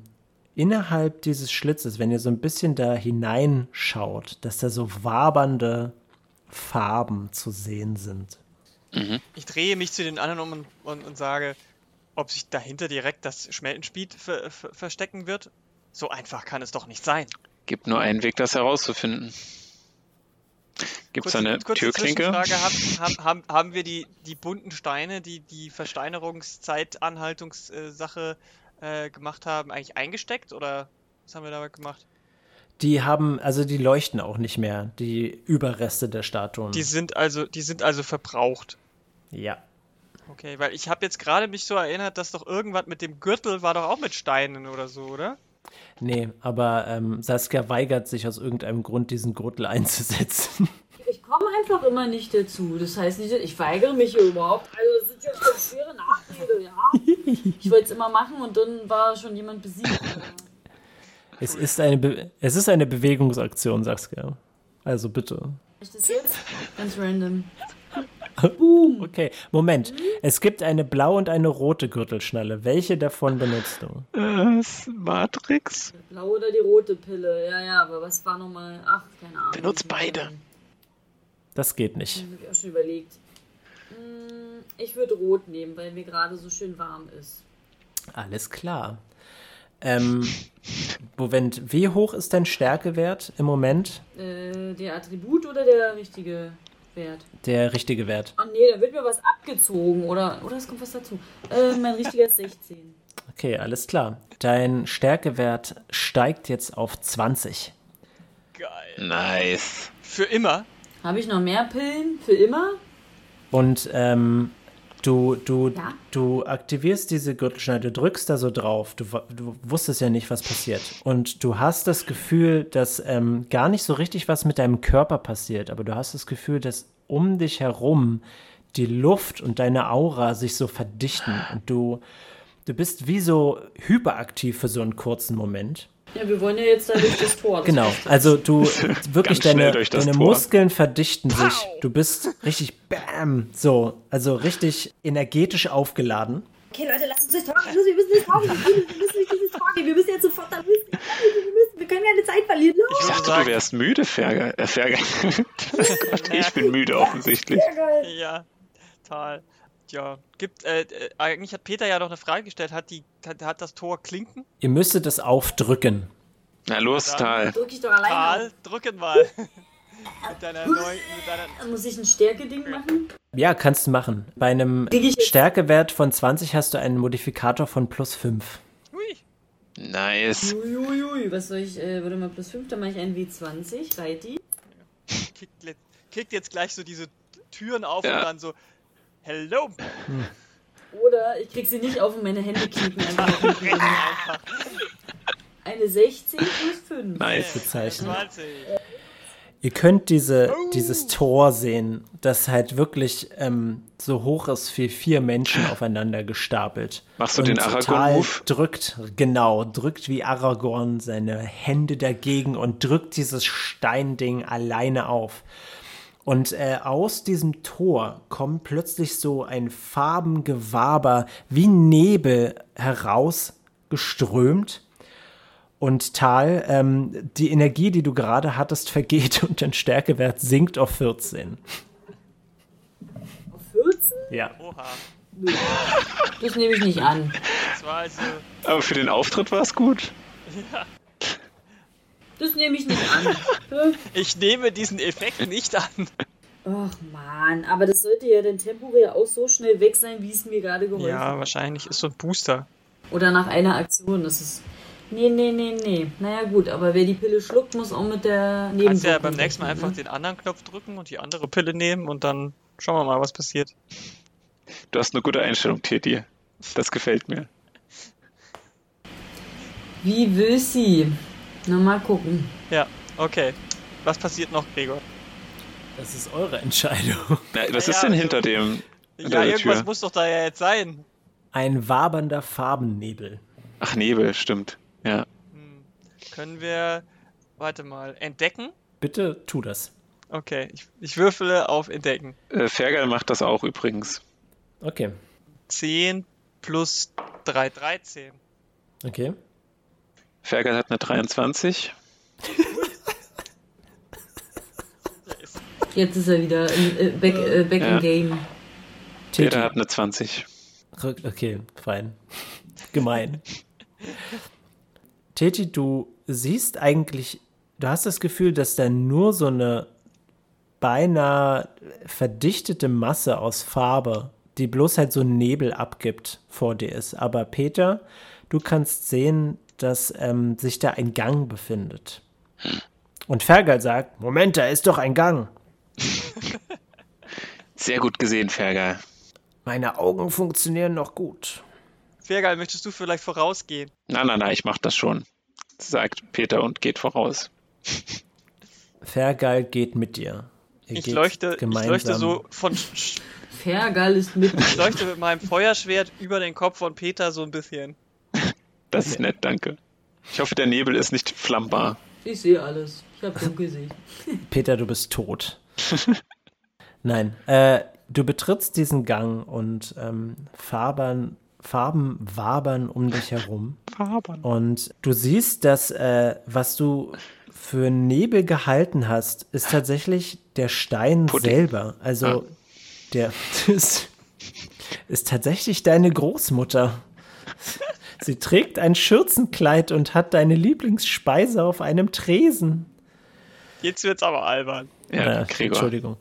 innerhalb dieses Schlitzes, wenn ihr so ein bisschen da hineinschaut, dass da so wabernde Farben zu sehen sind. Ich drehe mich zu den anderen um und, und, und sage, ob sich dahinter direkt das Schmelzenspiel ver, ver, verstecken wird. So einfach kann es doch nicht sein. Gibt nur einen Weg, das herauszufinden. Gibt es eine kurze Türklinke? Haben, haben, haben, haben wir die, die bunten Steine, die die Versteinerungszeit-Anhaltungssache äh, gemacht haben, eigentlich eingesteckt oder was haben wir damit gemacht? Die haben, also die leuchten auch nicht mehr, die Überreste der Statuen. Die sind also, die sind also verbraucht. ja. Okay, weil ich habe jetzt gerade mich so erinnert, dass doch irgendwas mit dem Gürtel war doch auch mit Steinen oder so, oder? Nee, aber ähm, Saskia weigert sich aus irgendeinem Grund, diesen Gürtel einzusetzen. Ich komme einfach immer nicht dazu. Das heißt nicht, ich weigere mich hier überhaupt. Also das sind ja eine schwere Nachrede, ja. Ich wollte es immer machen und dann war schon jemand besiegt. es, ist eine Be es ist eine Bewegungsaktion, Saskia. Also bitte. Ich das jetzt? Ganz random. Okay, Moment. Es gibt eine blaue und eine rote Gürtelschnalle. Welche davon benutzt du? Äh, Matrix? Blaue oder die rote Pille? Ja, ja, aber was war nochmal? Ach, keine Ahnung. Benutzt beide. Das geht nicht. Habe ich auch schon überlegt. Hm, Ich würde rot nehmen, weil mir gerade so schön warm ist. Alles klar. Ähm, Moment, wie hoch ist dein Stärkewert im Moment? Äh, der Attribut oder der richtige Wert? Der richtige Wert. Oh nee, da wird mir was abgezogen oder, oder es kommt was dazu. Äh, mein richtiger ist 16. Okay, alles klar. Dein Stärkewert steigt jetzt auf 20. Geil. Nice. Für immer? Habe ich noch mehr Pillen? Für immer? Und ähm, du, du, Ja? du aktivierst diese Gürtelschneide, du drückst da so drauf. Du, du wusstest ja nicht, was passiert. Und du hast das Gefühl, dass ähm, gar nicht so richtig was mit deinem Körper passiert, aber du hast das Gefühl, dass um dich herum die Luft und deine Aura sich so verdichten. Und du, du bist wie so hyperaktiv für so einen kurzen Moment. Ja, wir wollen ja jetzt da durch das Tor. Das Genau, also du wirklich deine, deine. Muskeln verdichten sich. Du bist richtig bam, so, also richtig energetisch aufgeladen. Okay, Leute, lasst uns durchs Tor gehen. Los, Wir müssen durchs Tor gehen. Wir müssen durch dieses Tor gehen. Wir müssen jetzt sofort da müssen. Wir müssen. Wir können keine Zeit verlieren. Los. Ich dachte, du wärst müde, Ferger. Äh, Ferger. Gott, ich bin müde offensichtlich. Ja, total. Ja, gibt, äh, äh, eigentlich hat Peter ja noch eine Frage gestellt. Hat, die, hat, hat das Tor Klinken? Ihr müsstet es aufdrücken. Na los, Dann- Tal. Drück ich doch alleine. Karl, drücken mal. mit deiner neuen, mit deiner, Muss ich ein Stärke-Ding machen? Ja, kannst du machen. Bei einem Stärkewert von 20 hast du einen Modifikator von plus 5. hui, Nice. Uiuiui, was soll ich, äh, warte mal, plus 5, dann mache ich einen W20, Reiti. kickt, kickt jetzt gleich so diese Türen auf Ja. und dann so, hello, Oder ich krieg sie nicht auf und meine Hände knicken einfach. Eine 16 plus 5. Nice. Bezeichnet. 20. Ihr könnt diese, dieses Tor sehen, das halt wirklich ähm, so hoch ist wie vier Menschen aufeinander gestapelt. Machst du Und den Aragorn-Move? drückt, genau, drückt wie Aragorn seine Hände dagegen und drückt dieses Steinding alleine auf. Und äh, aus diesem Tor kommt plötzlich so ein Farbengewaber wie Nebel herausgeströmt. Und Tal, ähm, die Energie, die du gerade hattest, vergeht und dein Stärkewert sinkt auf 14. Auf 14? Ja. Oha, Das nehme ich nicht an. das war also, Aber für den Auftritt war es gut. Das nehme ich nicht an. Ich nehme diesen Effekt nicht an. Ach man, aber das sollte ja dann temporär auch so schnell weg sein, wie es mir gerade geholfen Ja, hat. wahrscheinlich ist so ein Booster. Oder nach einer Aktion. Das ist. Nee, nee, nee, nee. Naja gut, aber wer die Pille schluckt, muss auch mit der Kannst ja beim nächsten Mal rechnen, einfach ne? den anderen Knopf drücken und die andere Pille nehmen und dann schauen wir mal, was passiert. Du hast eine gute Einstellung, Teti. Das gefällt mir. Wie will sie? Na, mal gucken. Ja, okay. Was passiert noch, Gregor? Das ist eure Entscheidung. Na, was Ja, ist denn also- hinter dem? Ja, hinter der irgendwas Tür? muss doch da ja jetzt sein. Ein wabernder Farbennebel. Ach, Nebel, stimmt. Ja. Hm. Können wir, warte mal, entdecken? Bitte tu das. Okay, ich, ich würfele auf entdecken. Äh, Fergal macht das auch übrigens. Okay. 10 plus 3, 13. Okay. Fergal hat eine 23. Jetzt ist er wieder in, äh, back, äh, back Ja. in game. Peter hat eine 20. Rück- Okay, fein. Gemein. Teti, du siehst eigentlich, du hast das Gefühl, dass da nur so eine beinahe verdichtete Masse aus Farbe, die bloß halt so einen Nebel abgibt, vor dir ist. Aber Peter, du kannst sehen, dass ähm, sich da ein Gang befindet. Und Fergal sagt, Moment, da ist doch ein Gang. Sehr gut gesehen, Fergal. Meine Augen funktionieren noch gut. Sehr geil, möchtest du vielleicht vorausgehen? Nein, nein, nein, ich mach das schon, sagt Peter und geht voraus. Fergal geht mit dir. Ihr Ich geht leuchte, ich gemeinsam. leuchte so von, ich Fergal ist mit. leuchte mit meinem Feuerschwert über den Kopf von Peter so ein bisschen. Das ist nett, danke. Ich hoffe, der Nebel ist nicht flammbar. Ich sehe alles. Ich habe Dunkelsicht. Peter, du bist tot. Nein, äh, du betrittst diesen Gang und ähm, Fabern, Farben wabern um dich herum. Fabern. Und du siehst, dass äh, was du für Nebel gehalten hast, ist tatsächlich der Stein Pudding. selber. Also Ah. der ist, ist tatsächlich deine Großmutter. Sie trägt ein Schürzenkleid und hat deine Lieblingsspeise auf einem Tresen. Jetzt wird's aber albern. Ja, Gregor. Entschuldigung.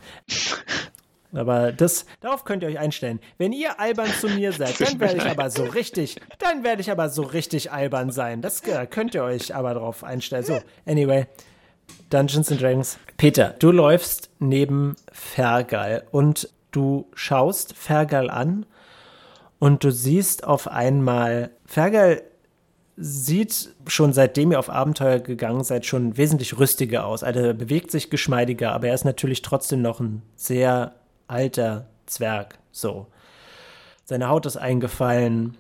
Aber das, darauf könnt ihr euch einstellen. Wenn ihr albern zu mir seid, dann werde ich aber so richtig, dann werde ich aber so richtig albern sein. Das könnt ihr euch aber darauf einstellen. So, anyway. Dungeons and Dragons. Peter, du läufst neben Fergal und du schaust Fergal an und du siehst auf einmal, Fergal sieht schon seitdem ihr auf Abenteuer gegangen seid schon wesentlich rüstiger aus. Also er bewegt sich geschmeidiger, aber er ist natürlich trotzdem noch ein sehr alter Zwerg. So. Seine Haut ist eingefallen,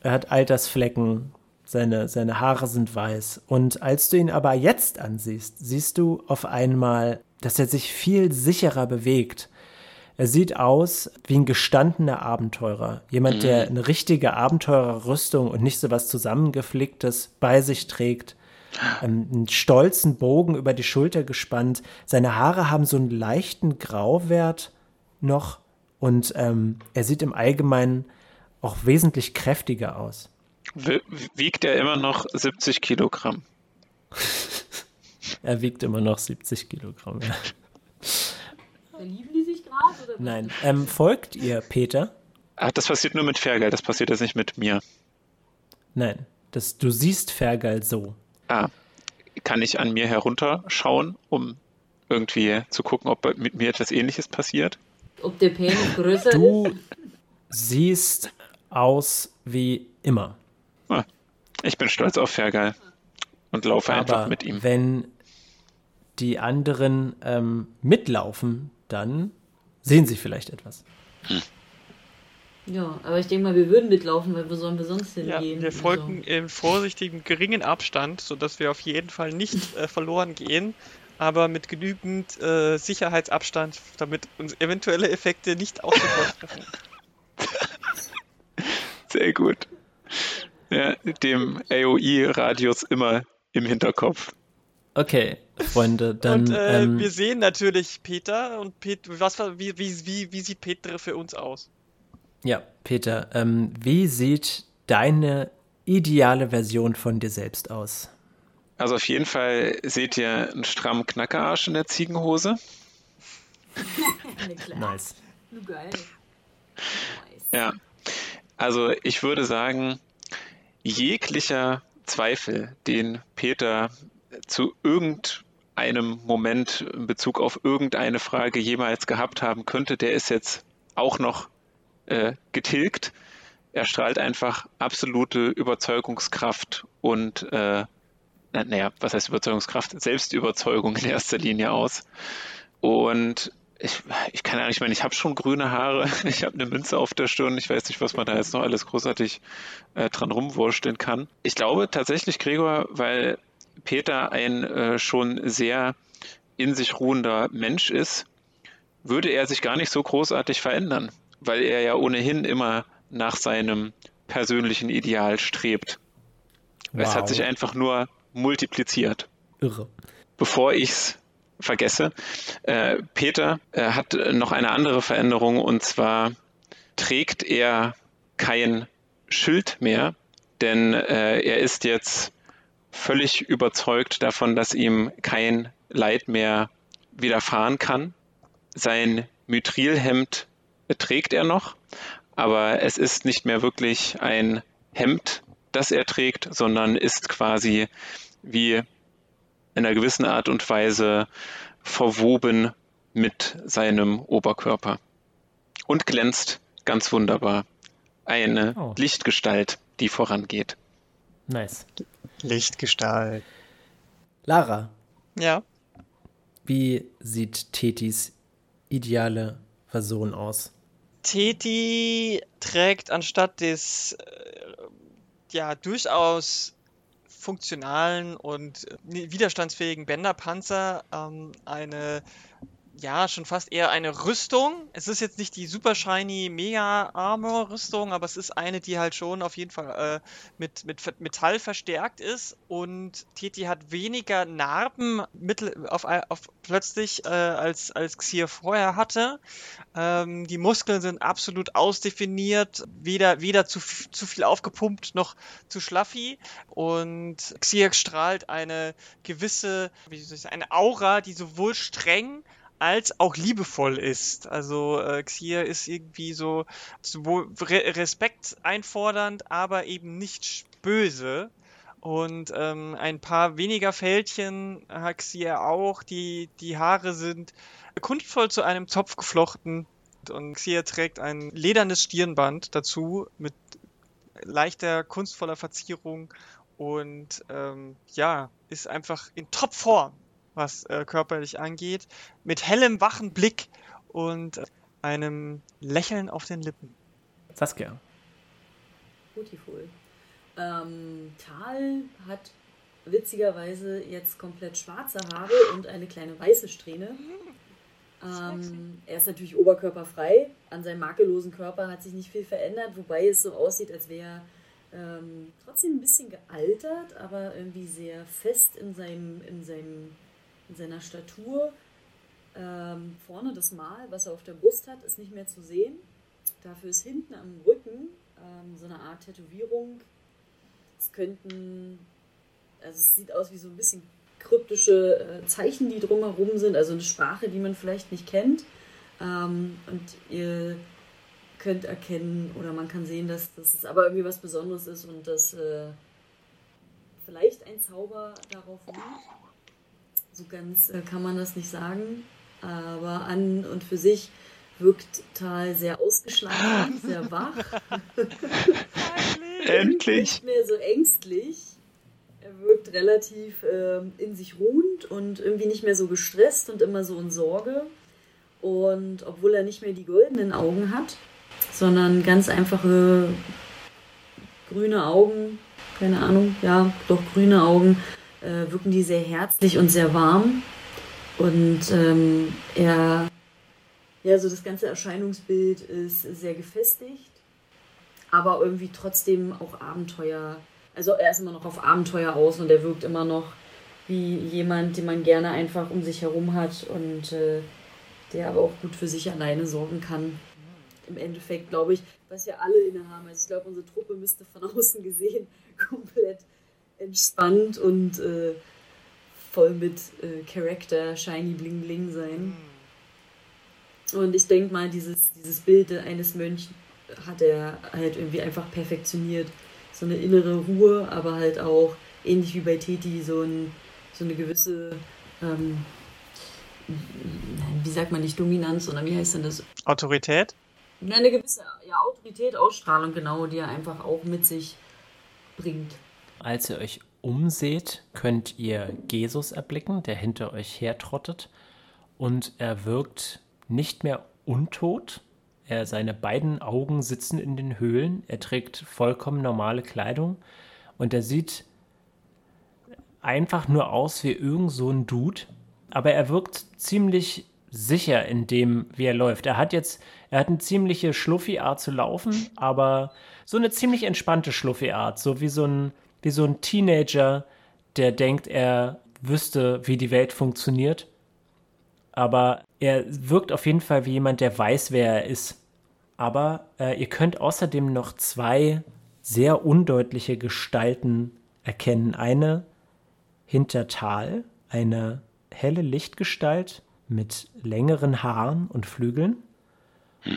er hat Altersflecken, seine, seine Haare sind weiß. Und als du ihn aber jetzt ansiehst, siehst du auf einmal, dass er sich viel sicherer bewegt. Er sieht aus wie ein gestandener Abenteurer. Jemand, der eine richtige Abenteurerrüstung und nicht so was zusammengeflicktes bei sich trägt. Ähm, einen stolzen Bogen über die Schulter gespannt. Seine Haare haben so einen leichten Grauwert noch Und ähm, er sieht im Allgemeinen auch wesentlich kräftiger aus. Wiegt er immer noch 70 Kilogramm? er wiegt immer noch 70 Kilogramm, ja. Nein. Ähm, folgt ihr, Peter? Ach, das passiert nur mit Fergal, das passiert jetzt nicht mit mir. Nein, das, du siehst Fergal so. Ah, kann ich an mir herunterschauen, um irgendwie zu gucken, ob mit mir etwas ähnliches passiert? Ob der Penis größer du ist? Du siehst aus wie immer. Ah, ich bin stolz auf Fergal und laufe Aber einfach mit ihm. Wenn die anderen ähm, mitlaufen, dann sehen sie vielleicht etwas. Hm. Ja, aber ich denke mal, wir würden mitlaufen, weil wo sollen wir sonst hingehen? Ja, wir folgen also. im vorsichtigen, geringen Abstand, sodass wir auf jeden Fall nicht äh, verloren gehen, aber mit genügend äh, Sicherheitsabstand, damit uns eventuelle Effekte nicht auch sofort treffen. Sehr gut. Ja, dem AOI-Radius immer im Hinterkopf. Okay, Freunde, dann. Und äh, ähm, wir sehen natürlich Peter und Pet was, wie, wie, wie, wie sieht Peter für uns aus? Ja, Peter, ähm, wie sieht deine ideale Version von dir selbst aus? Also auf jeden Fall seht ihr einen strammen Knackerarsch in der Ziegenhose. nice. Geil. Nice. Ja. Also ich würde sagen, jeglicher Zweifel, den Peter zu irgendeinem Moment in Bezug auf irgendeine Frage jemals gehabt haben könnte, der ist jetzt auch noch äh, getilgt. Er strahlt einfach absolute Überzeugungskraft und, äh, naja, was heißt Überzeugungskraft? Selbstüberzeugung in erster Linie aus. Und ich, ich kann ja nicht mehr, ich habe schon grüne Haare, ich habe eine Münze auf der Stirn, ich weiß nicht, was man da jetzt noch alles großartig äh, dran rumwursteln kann. Ich glaube tatsächlich, Gregor, weil Peter ein äh, schon sehr in sich ruhender Mensch ist, würde er sich gar nicht so großartig verändern weil er ja ohnehin immer nach seinem persönlichen Ideal strebt. Wow. Es hat sich einfach nur multipliziert. Irre. Bevor ich es vergesse, äh, Peter äh, hat noch eine andere Veränderung und zwar trägt er kein Schild mehr, denn äh, er ist jetzt völlig überzeugt davon, dass ihm kein Leid mehr widerfahren kann. Sein Mithrilhemd trägt er noch, aber es ist nicht mehr wirklich ein Hemd, das er trägt, sondern ist quasi wie in einer gewissen Art und Weise verwoben mit seinem Oberkörper und glänzt ganz wunderbar. Eine oh. Lichtgestalt, die vorangeht. Nice. Lichtgestalt. Lara. Ja. Wie sieht Tetis ideale Person aus? Teti trägt anstatt des äh, ja durchaus funktionalen und äh, widerstandsfähigen Bänderpanzer ähm, eine ja, schon fast eher eine Rüstung. Es ist jetzt nicht die super shiny Mega Armor Rüstung, aber es ist eine, die halt schon auf jeden Fall äh, mit, mit Metall verstärkt ist und Titi hat weniger Narben mittel, auf, auf plötzlich äh, als, als Xier vorher hatte. Ähm, die Muskeln sind absolut ausdefiniert, weder, weder zu, zu viel aufgepumpt noch zu schlaffi und Xier strahlt eine gewisse, wie soll ich sagen, eine Aura, die sowohl streng als auch liebevoll ist. Also äh, Xier ist irgendwie so, so Re Respekt einfordernd, aber eben nicht böse. Und ähm, ein paar weniger Fältchen hat Xier auch. Die, die Haare sind kunstvoll zu einem Zopf geflochten. Und Xier trägt ein ledernes Stirnband dazu mit leichter, kunstvoller Verzierung. Und ähm, ja, ist einfach in Topform was äh, körperlich angeht, mit hellem, wachen Blick und äh, einem Lächeln auf den Lippen. Saskia. Beautiful. Ähm, Tal hat witzigerweise jetzt komplett schwarze Haare und eine kleine weiße Strähne. Ähm, er ist natürlich oberkörperfrei. An seinem makellosen Körper hat sich nicht viel verändert, wobei es so aussieht, als wäre er ähm, trotzdem ein bisschen gealtert, aber irgendwie sehr fest in seinem, in seinem in seiner Statur. Ähm, vorne das Mal, was er auf der Brust hat, ist nicht mehr zu sehen. Dafür ist hinten am Rücken ähm, so eine Art Tätowierung. Es könnten, also es sieht aus wie so ein bisschen kryptische äh, Zeichen, die drumherum sind, also eine Sprache, die man vielleicht nicht kennt. Ähm, und ihr könnt erkennen oder man kann sehen, dass, dass es aber irgendwie was Besonderes ist und dass äh, vielleicht ein Zauber darauf liegt. So ganz äh, kann man das nicht sagen, aber an und für sich wirkt Tal sehr ausgeschlafen, sehr wach. Endlich! Nicht mehr so ängstlich. Er wirkt relativ äh, in sich ruhend und irgendwie nicht mehr so gestresst und immer so in Sorge. Und obwohl er nicht mehr die goldenen Augen hat, sondern ganz einfache grüne Augen, keine Ahnung, ja, doch grüne Augen, äh, wirken die sehr herzlich und sehr warm. Und ähm, er, ja, so das ganze Erscheinungsbild ist sehr gefestigt, aber irgendwie trotzdem auch Abenteuer. Also er ist immer noch auf Abenteuer aus und er wirkt immer noch wie jemand, den man gerne einfach um sich herum hat und äh, der aber auch gut für sich alleine sorgen kann. Im Endeffekt glaube ich, was wir alle innehaben. Also ich glaube, unsere Truppe müsste von außen gesehen komplett entspannt und äh, voll mit äh, Charakter, shiny bling bling sein. Und ich denke mal, dieses, dieses Bild eines Mönchen hat er halt irgendwie einfach perfektioniert. So eine innere Ruhe, aber halt auch ähnlich wie bei Teti so, ein, so eine gewisse, ähm, wie sagt man nicht Dominanz, sondern wie heißt denn das? Autorität? Eine gewisse ja, Autorität, Ausstrahlung, genau, die er einfach auch mit sich bringt. Als ihr euch umseht, könnt ihr Jesus erblicken, der hinter euch hertrottet. Und er wirkt nicht mehr untot. Er, seine beiden Augen sitzen in den Höhlen. Er trägt vollkommen normale Kleidung. Und er sieht einfach nur aus wie irgend so ein Dude. Aber er wirkt ziemlich sicher in dem, wie er läuft. Er hat jetzt, er hat eine ziemliche Schluffi-Art zu laufen, aber so eine ziemlich entspannte Schluffi-Art. So wie so ein, wie so ein Teenager, der denkt, er wüsste, wie die Welt funktioniert. Aber er wirkt auf jeden Fall wie jemand, der weiß, wer er ist. Aber äh, ihr könnt außerdem noch zwei sehr undeutliche Gestalten erkennen. Eine hinter Tal, eine helle Lichtgestalt mit längeren Haaren und Flügeln.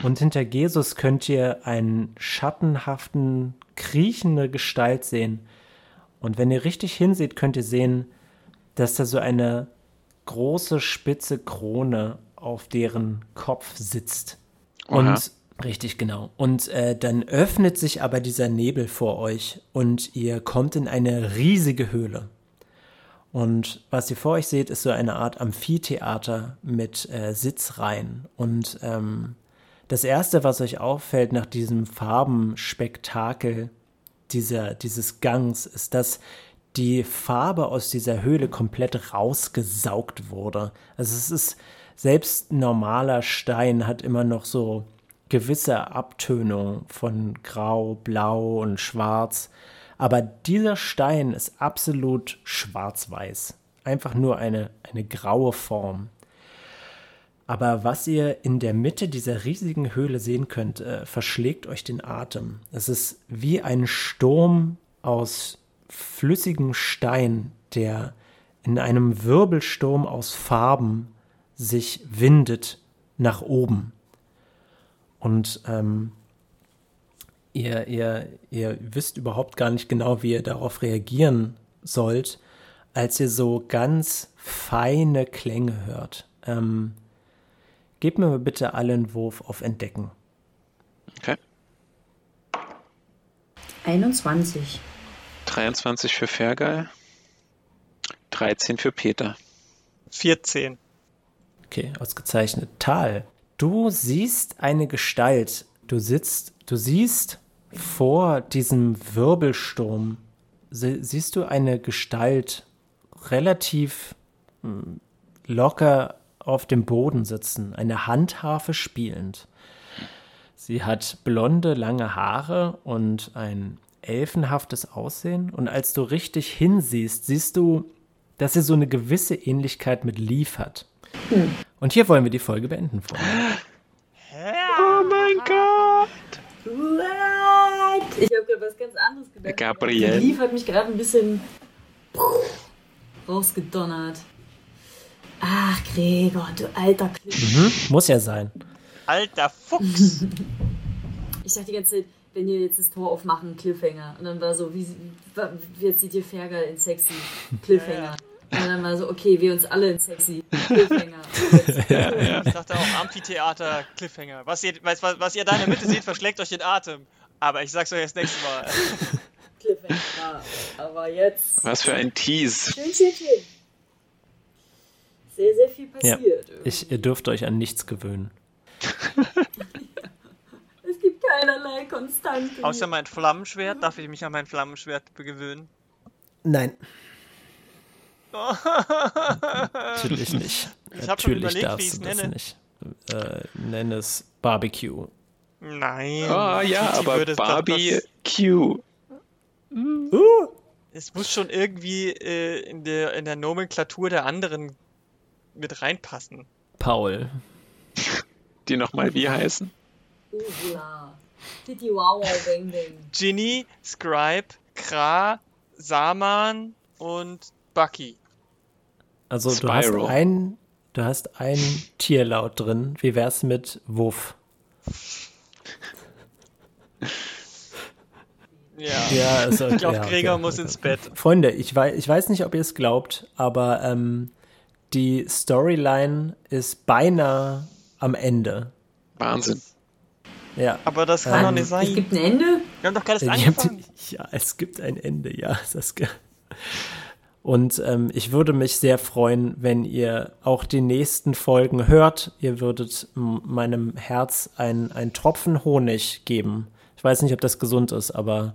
Und hinter Jesus könnt ihr einen schattenhaften, kriechende Gestalt sehen. Und wenn ihr richtig hinseht, könnt ihr sehen, dass da so eine große spitze Krone auf deren Kopf sitzt. Aha. Und richtig genau. Und äh, dann öffnet sich aber dieser Nebel vor euch und ihr kommt in eine riesige Höhle. Und was ihr vor euch seht, ist so eine Art Amphitheater mit äh, Sitzreihen. Und ähm, das Erste, was euch auffällt nach diesem Farbenspektakel dieser, dieses Gangs, ist, dass die Farbe aus dieser Höhle komplett rausgesaugt wurde. Also es ist, selbst normaler Stein hat immer noch so gewisse Abtönung von Grau, Blau und Schwarz. Aber dieser Stein ist absolut schwarz-weiß. Einfach nur eine, eine graue Form. Aber was ihr in der Mitte dieser riesigen Höhle sehen könnt, äh, verschlägt euch den Atem. Es ist wie ein Sturm aus flüssigem Stein, der in einem Wirbelsturm aus Farben sich windet nach oben. Und ähm, ihr, ihr, ihr wisst überhaupt gar nicht genau, wie ihr darauf reagieren sollt, als ihr so ganz feine Klänge hört. Ähm, gebt mir bitte alle einen Wurf auf Entdecken. Okay. 21. 23 für Fergal. 13 für Peter. 14. Okay, ausgezeichnet. Tal, du siehst eine Gestalt. Du sitzt, du siehst vor diesem Wirbelsturm, sie, siehst du eine Gestalt relativ hm, locker auf dem Boden sitzen, eine Handharfe spielend. Sie hat blonde, lange Haare und ein elfenhaftes Aussehen. Und als du richtig hinsiehst, siehst du, dass sie so eine gewisse Ähnlichkeit mit Leaf hat. Und hier wollen wir die Folge beenden, Freunde. Oh mein Gott! What? Ich habe gerade was ganz anderes gedacht. Gabriel. Lief hat mich gerade ein bisschen rausgedonnert. Ach, Gregor, du alter Klick. Mhm, muss ja sein. Alter Fuchs. Ich dachte die ganze Zeit, wenn wir jetzt das Tor aufmachen, Cliffhanger. Und dann war so, wie, wie jetzt sieht ihr Ferger in sexy, Cliffhanger. Und dann war so, okay, wir uns alle in sexy, Cliffhanger. Ich dachte auch Amphitheater Cliffhanger. Was ihr, was, was ihr da in der Mitte seht, verschlägt euch den Atem. Aber ich sag's euch das nächste Mal. Cliffhanger. Aber jetzt. Was für ein Tease. Schön, schön, schön. Sehr, sehr viel Ja. passiert. Ich, ihr dürft euch an nichts gewöhnen. Es gibt keinerlei Konstante. Außer mein Flammenschwert. Darf ich mich an mein Flammenschwert gewöhnen? Nein. Natürlich nicht. Ich Natürlich überlegt, darfst du das nenne. nicht. Äh, nenn es Barbecue. Nein. Oh ja, Titi aber das- Q. Es muss schon irgendwie äh, in, der, in der Nomenklatur der anderen mit reinpassen. Paul. Die nochmal wie heißen? Ursula. Ginny, Scribe, Kra, Saman und Bucky. Also du Spyro. hast ein, du hast ein Tierlaut drin. Wie wär's mit Wuff? Ja. Ja, also, Ich glaube, ja, Gregor okay. muss ins Bett. Freunde, ich weiß, ich weiß nicht, ob ihr es glaubt, aber ähm, die Storyline ist beinahe am Ende. Wahnsinn. Ja. Aber das kann Ähm, doch nicht Es sein. gibt ein Ende. Wir haben doch gerade Ja, habt angefangen. ja, es gibt ein Ende, ja, Saskia. Und ähm, ich würde mich sehr freuen, wenn ihr auch die nächsten Folgen hört. Ihr würdet meinem Herz ein, ein Tropfen Honig geben. Ich weiß nicht, ob das gesund ist, aber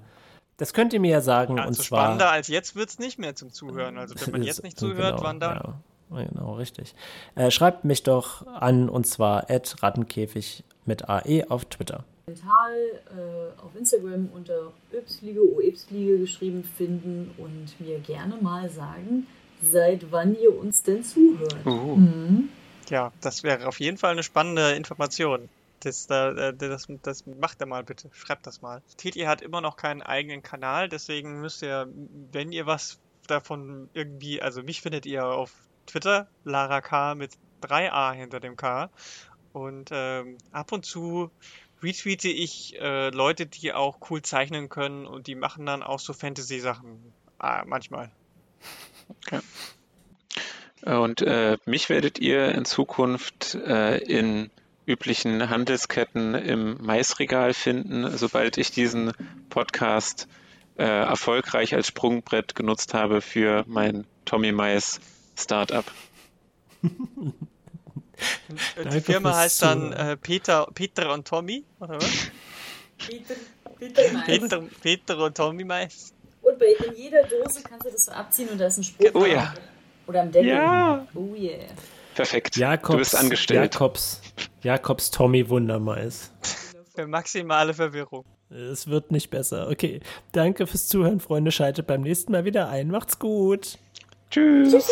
das könnt ihr mir ja sagen. und Also zwar spannender als jetzt wird's nicht mehr zum Zuhören. Also wenn man jetzt nicht zuhört, genau, wann dann? Ja, genau, richtig. Äh, schreibt mich doch an und zwar at Rattenkäfig mit AE auf Twitter. Mental äh, auf Instagram unter Ypsfliege, OYpsfliege geschrieben finden und mir gerne mal sagen, seit wann ihr uns denn zuhört. Uh. Mhm. Ja, das wäre auf jeden Fall eine spannende Information. Das, da- äh, das, das macht er mal bitte. Schreibt das mal. Titi hat immer noch keinen eigenen Kanal, deswegen müsst ihr, wenn ihr was davon irgendwie, also mich findet ihr auf Twitter, Lara K mit 3a hinter dem K. Und ähm, ab und zu retweete ich äh, Leute, die auch cool zeichnen können und die machen dann auch so Fantasy-Sachen. Ah, manchmal. Und äh, mich werdet ihr in Zukunft äh, in üblichen Handelsketten im Maisregal finden, sobald ich diesen Podcast äh, erfolgreich als Sprungbrett genutzt habe für mein Tommy Mais Startup. Die Firma heißt dann äh, Peter, Peter und Tommy, oder was? Peter, Peter Mais. Peter, Peter und Tommy Mais. Und bei in jeder Dose kannst du das so abziehen und da ist ein Spruch. Oh ja. Oder am Deckel. Ja. Oh yeah. Perfekt. Jakobs, du bist angestellt. Jakobs, Jakobs Tommy Wundermais. Für maximale Verwirrung. Es wird nicht besser. Okay. Danke fürs Zuhören, Freunde. Schaltet beim nächsten Mal wieder ein. Macht's gut. Tschüss. Tschüss.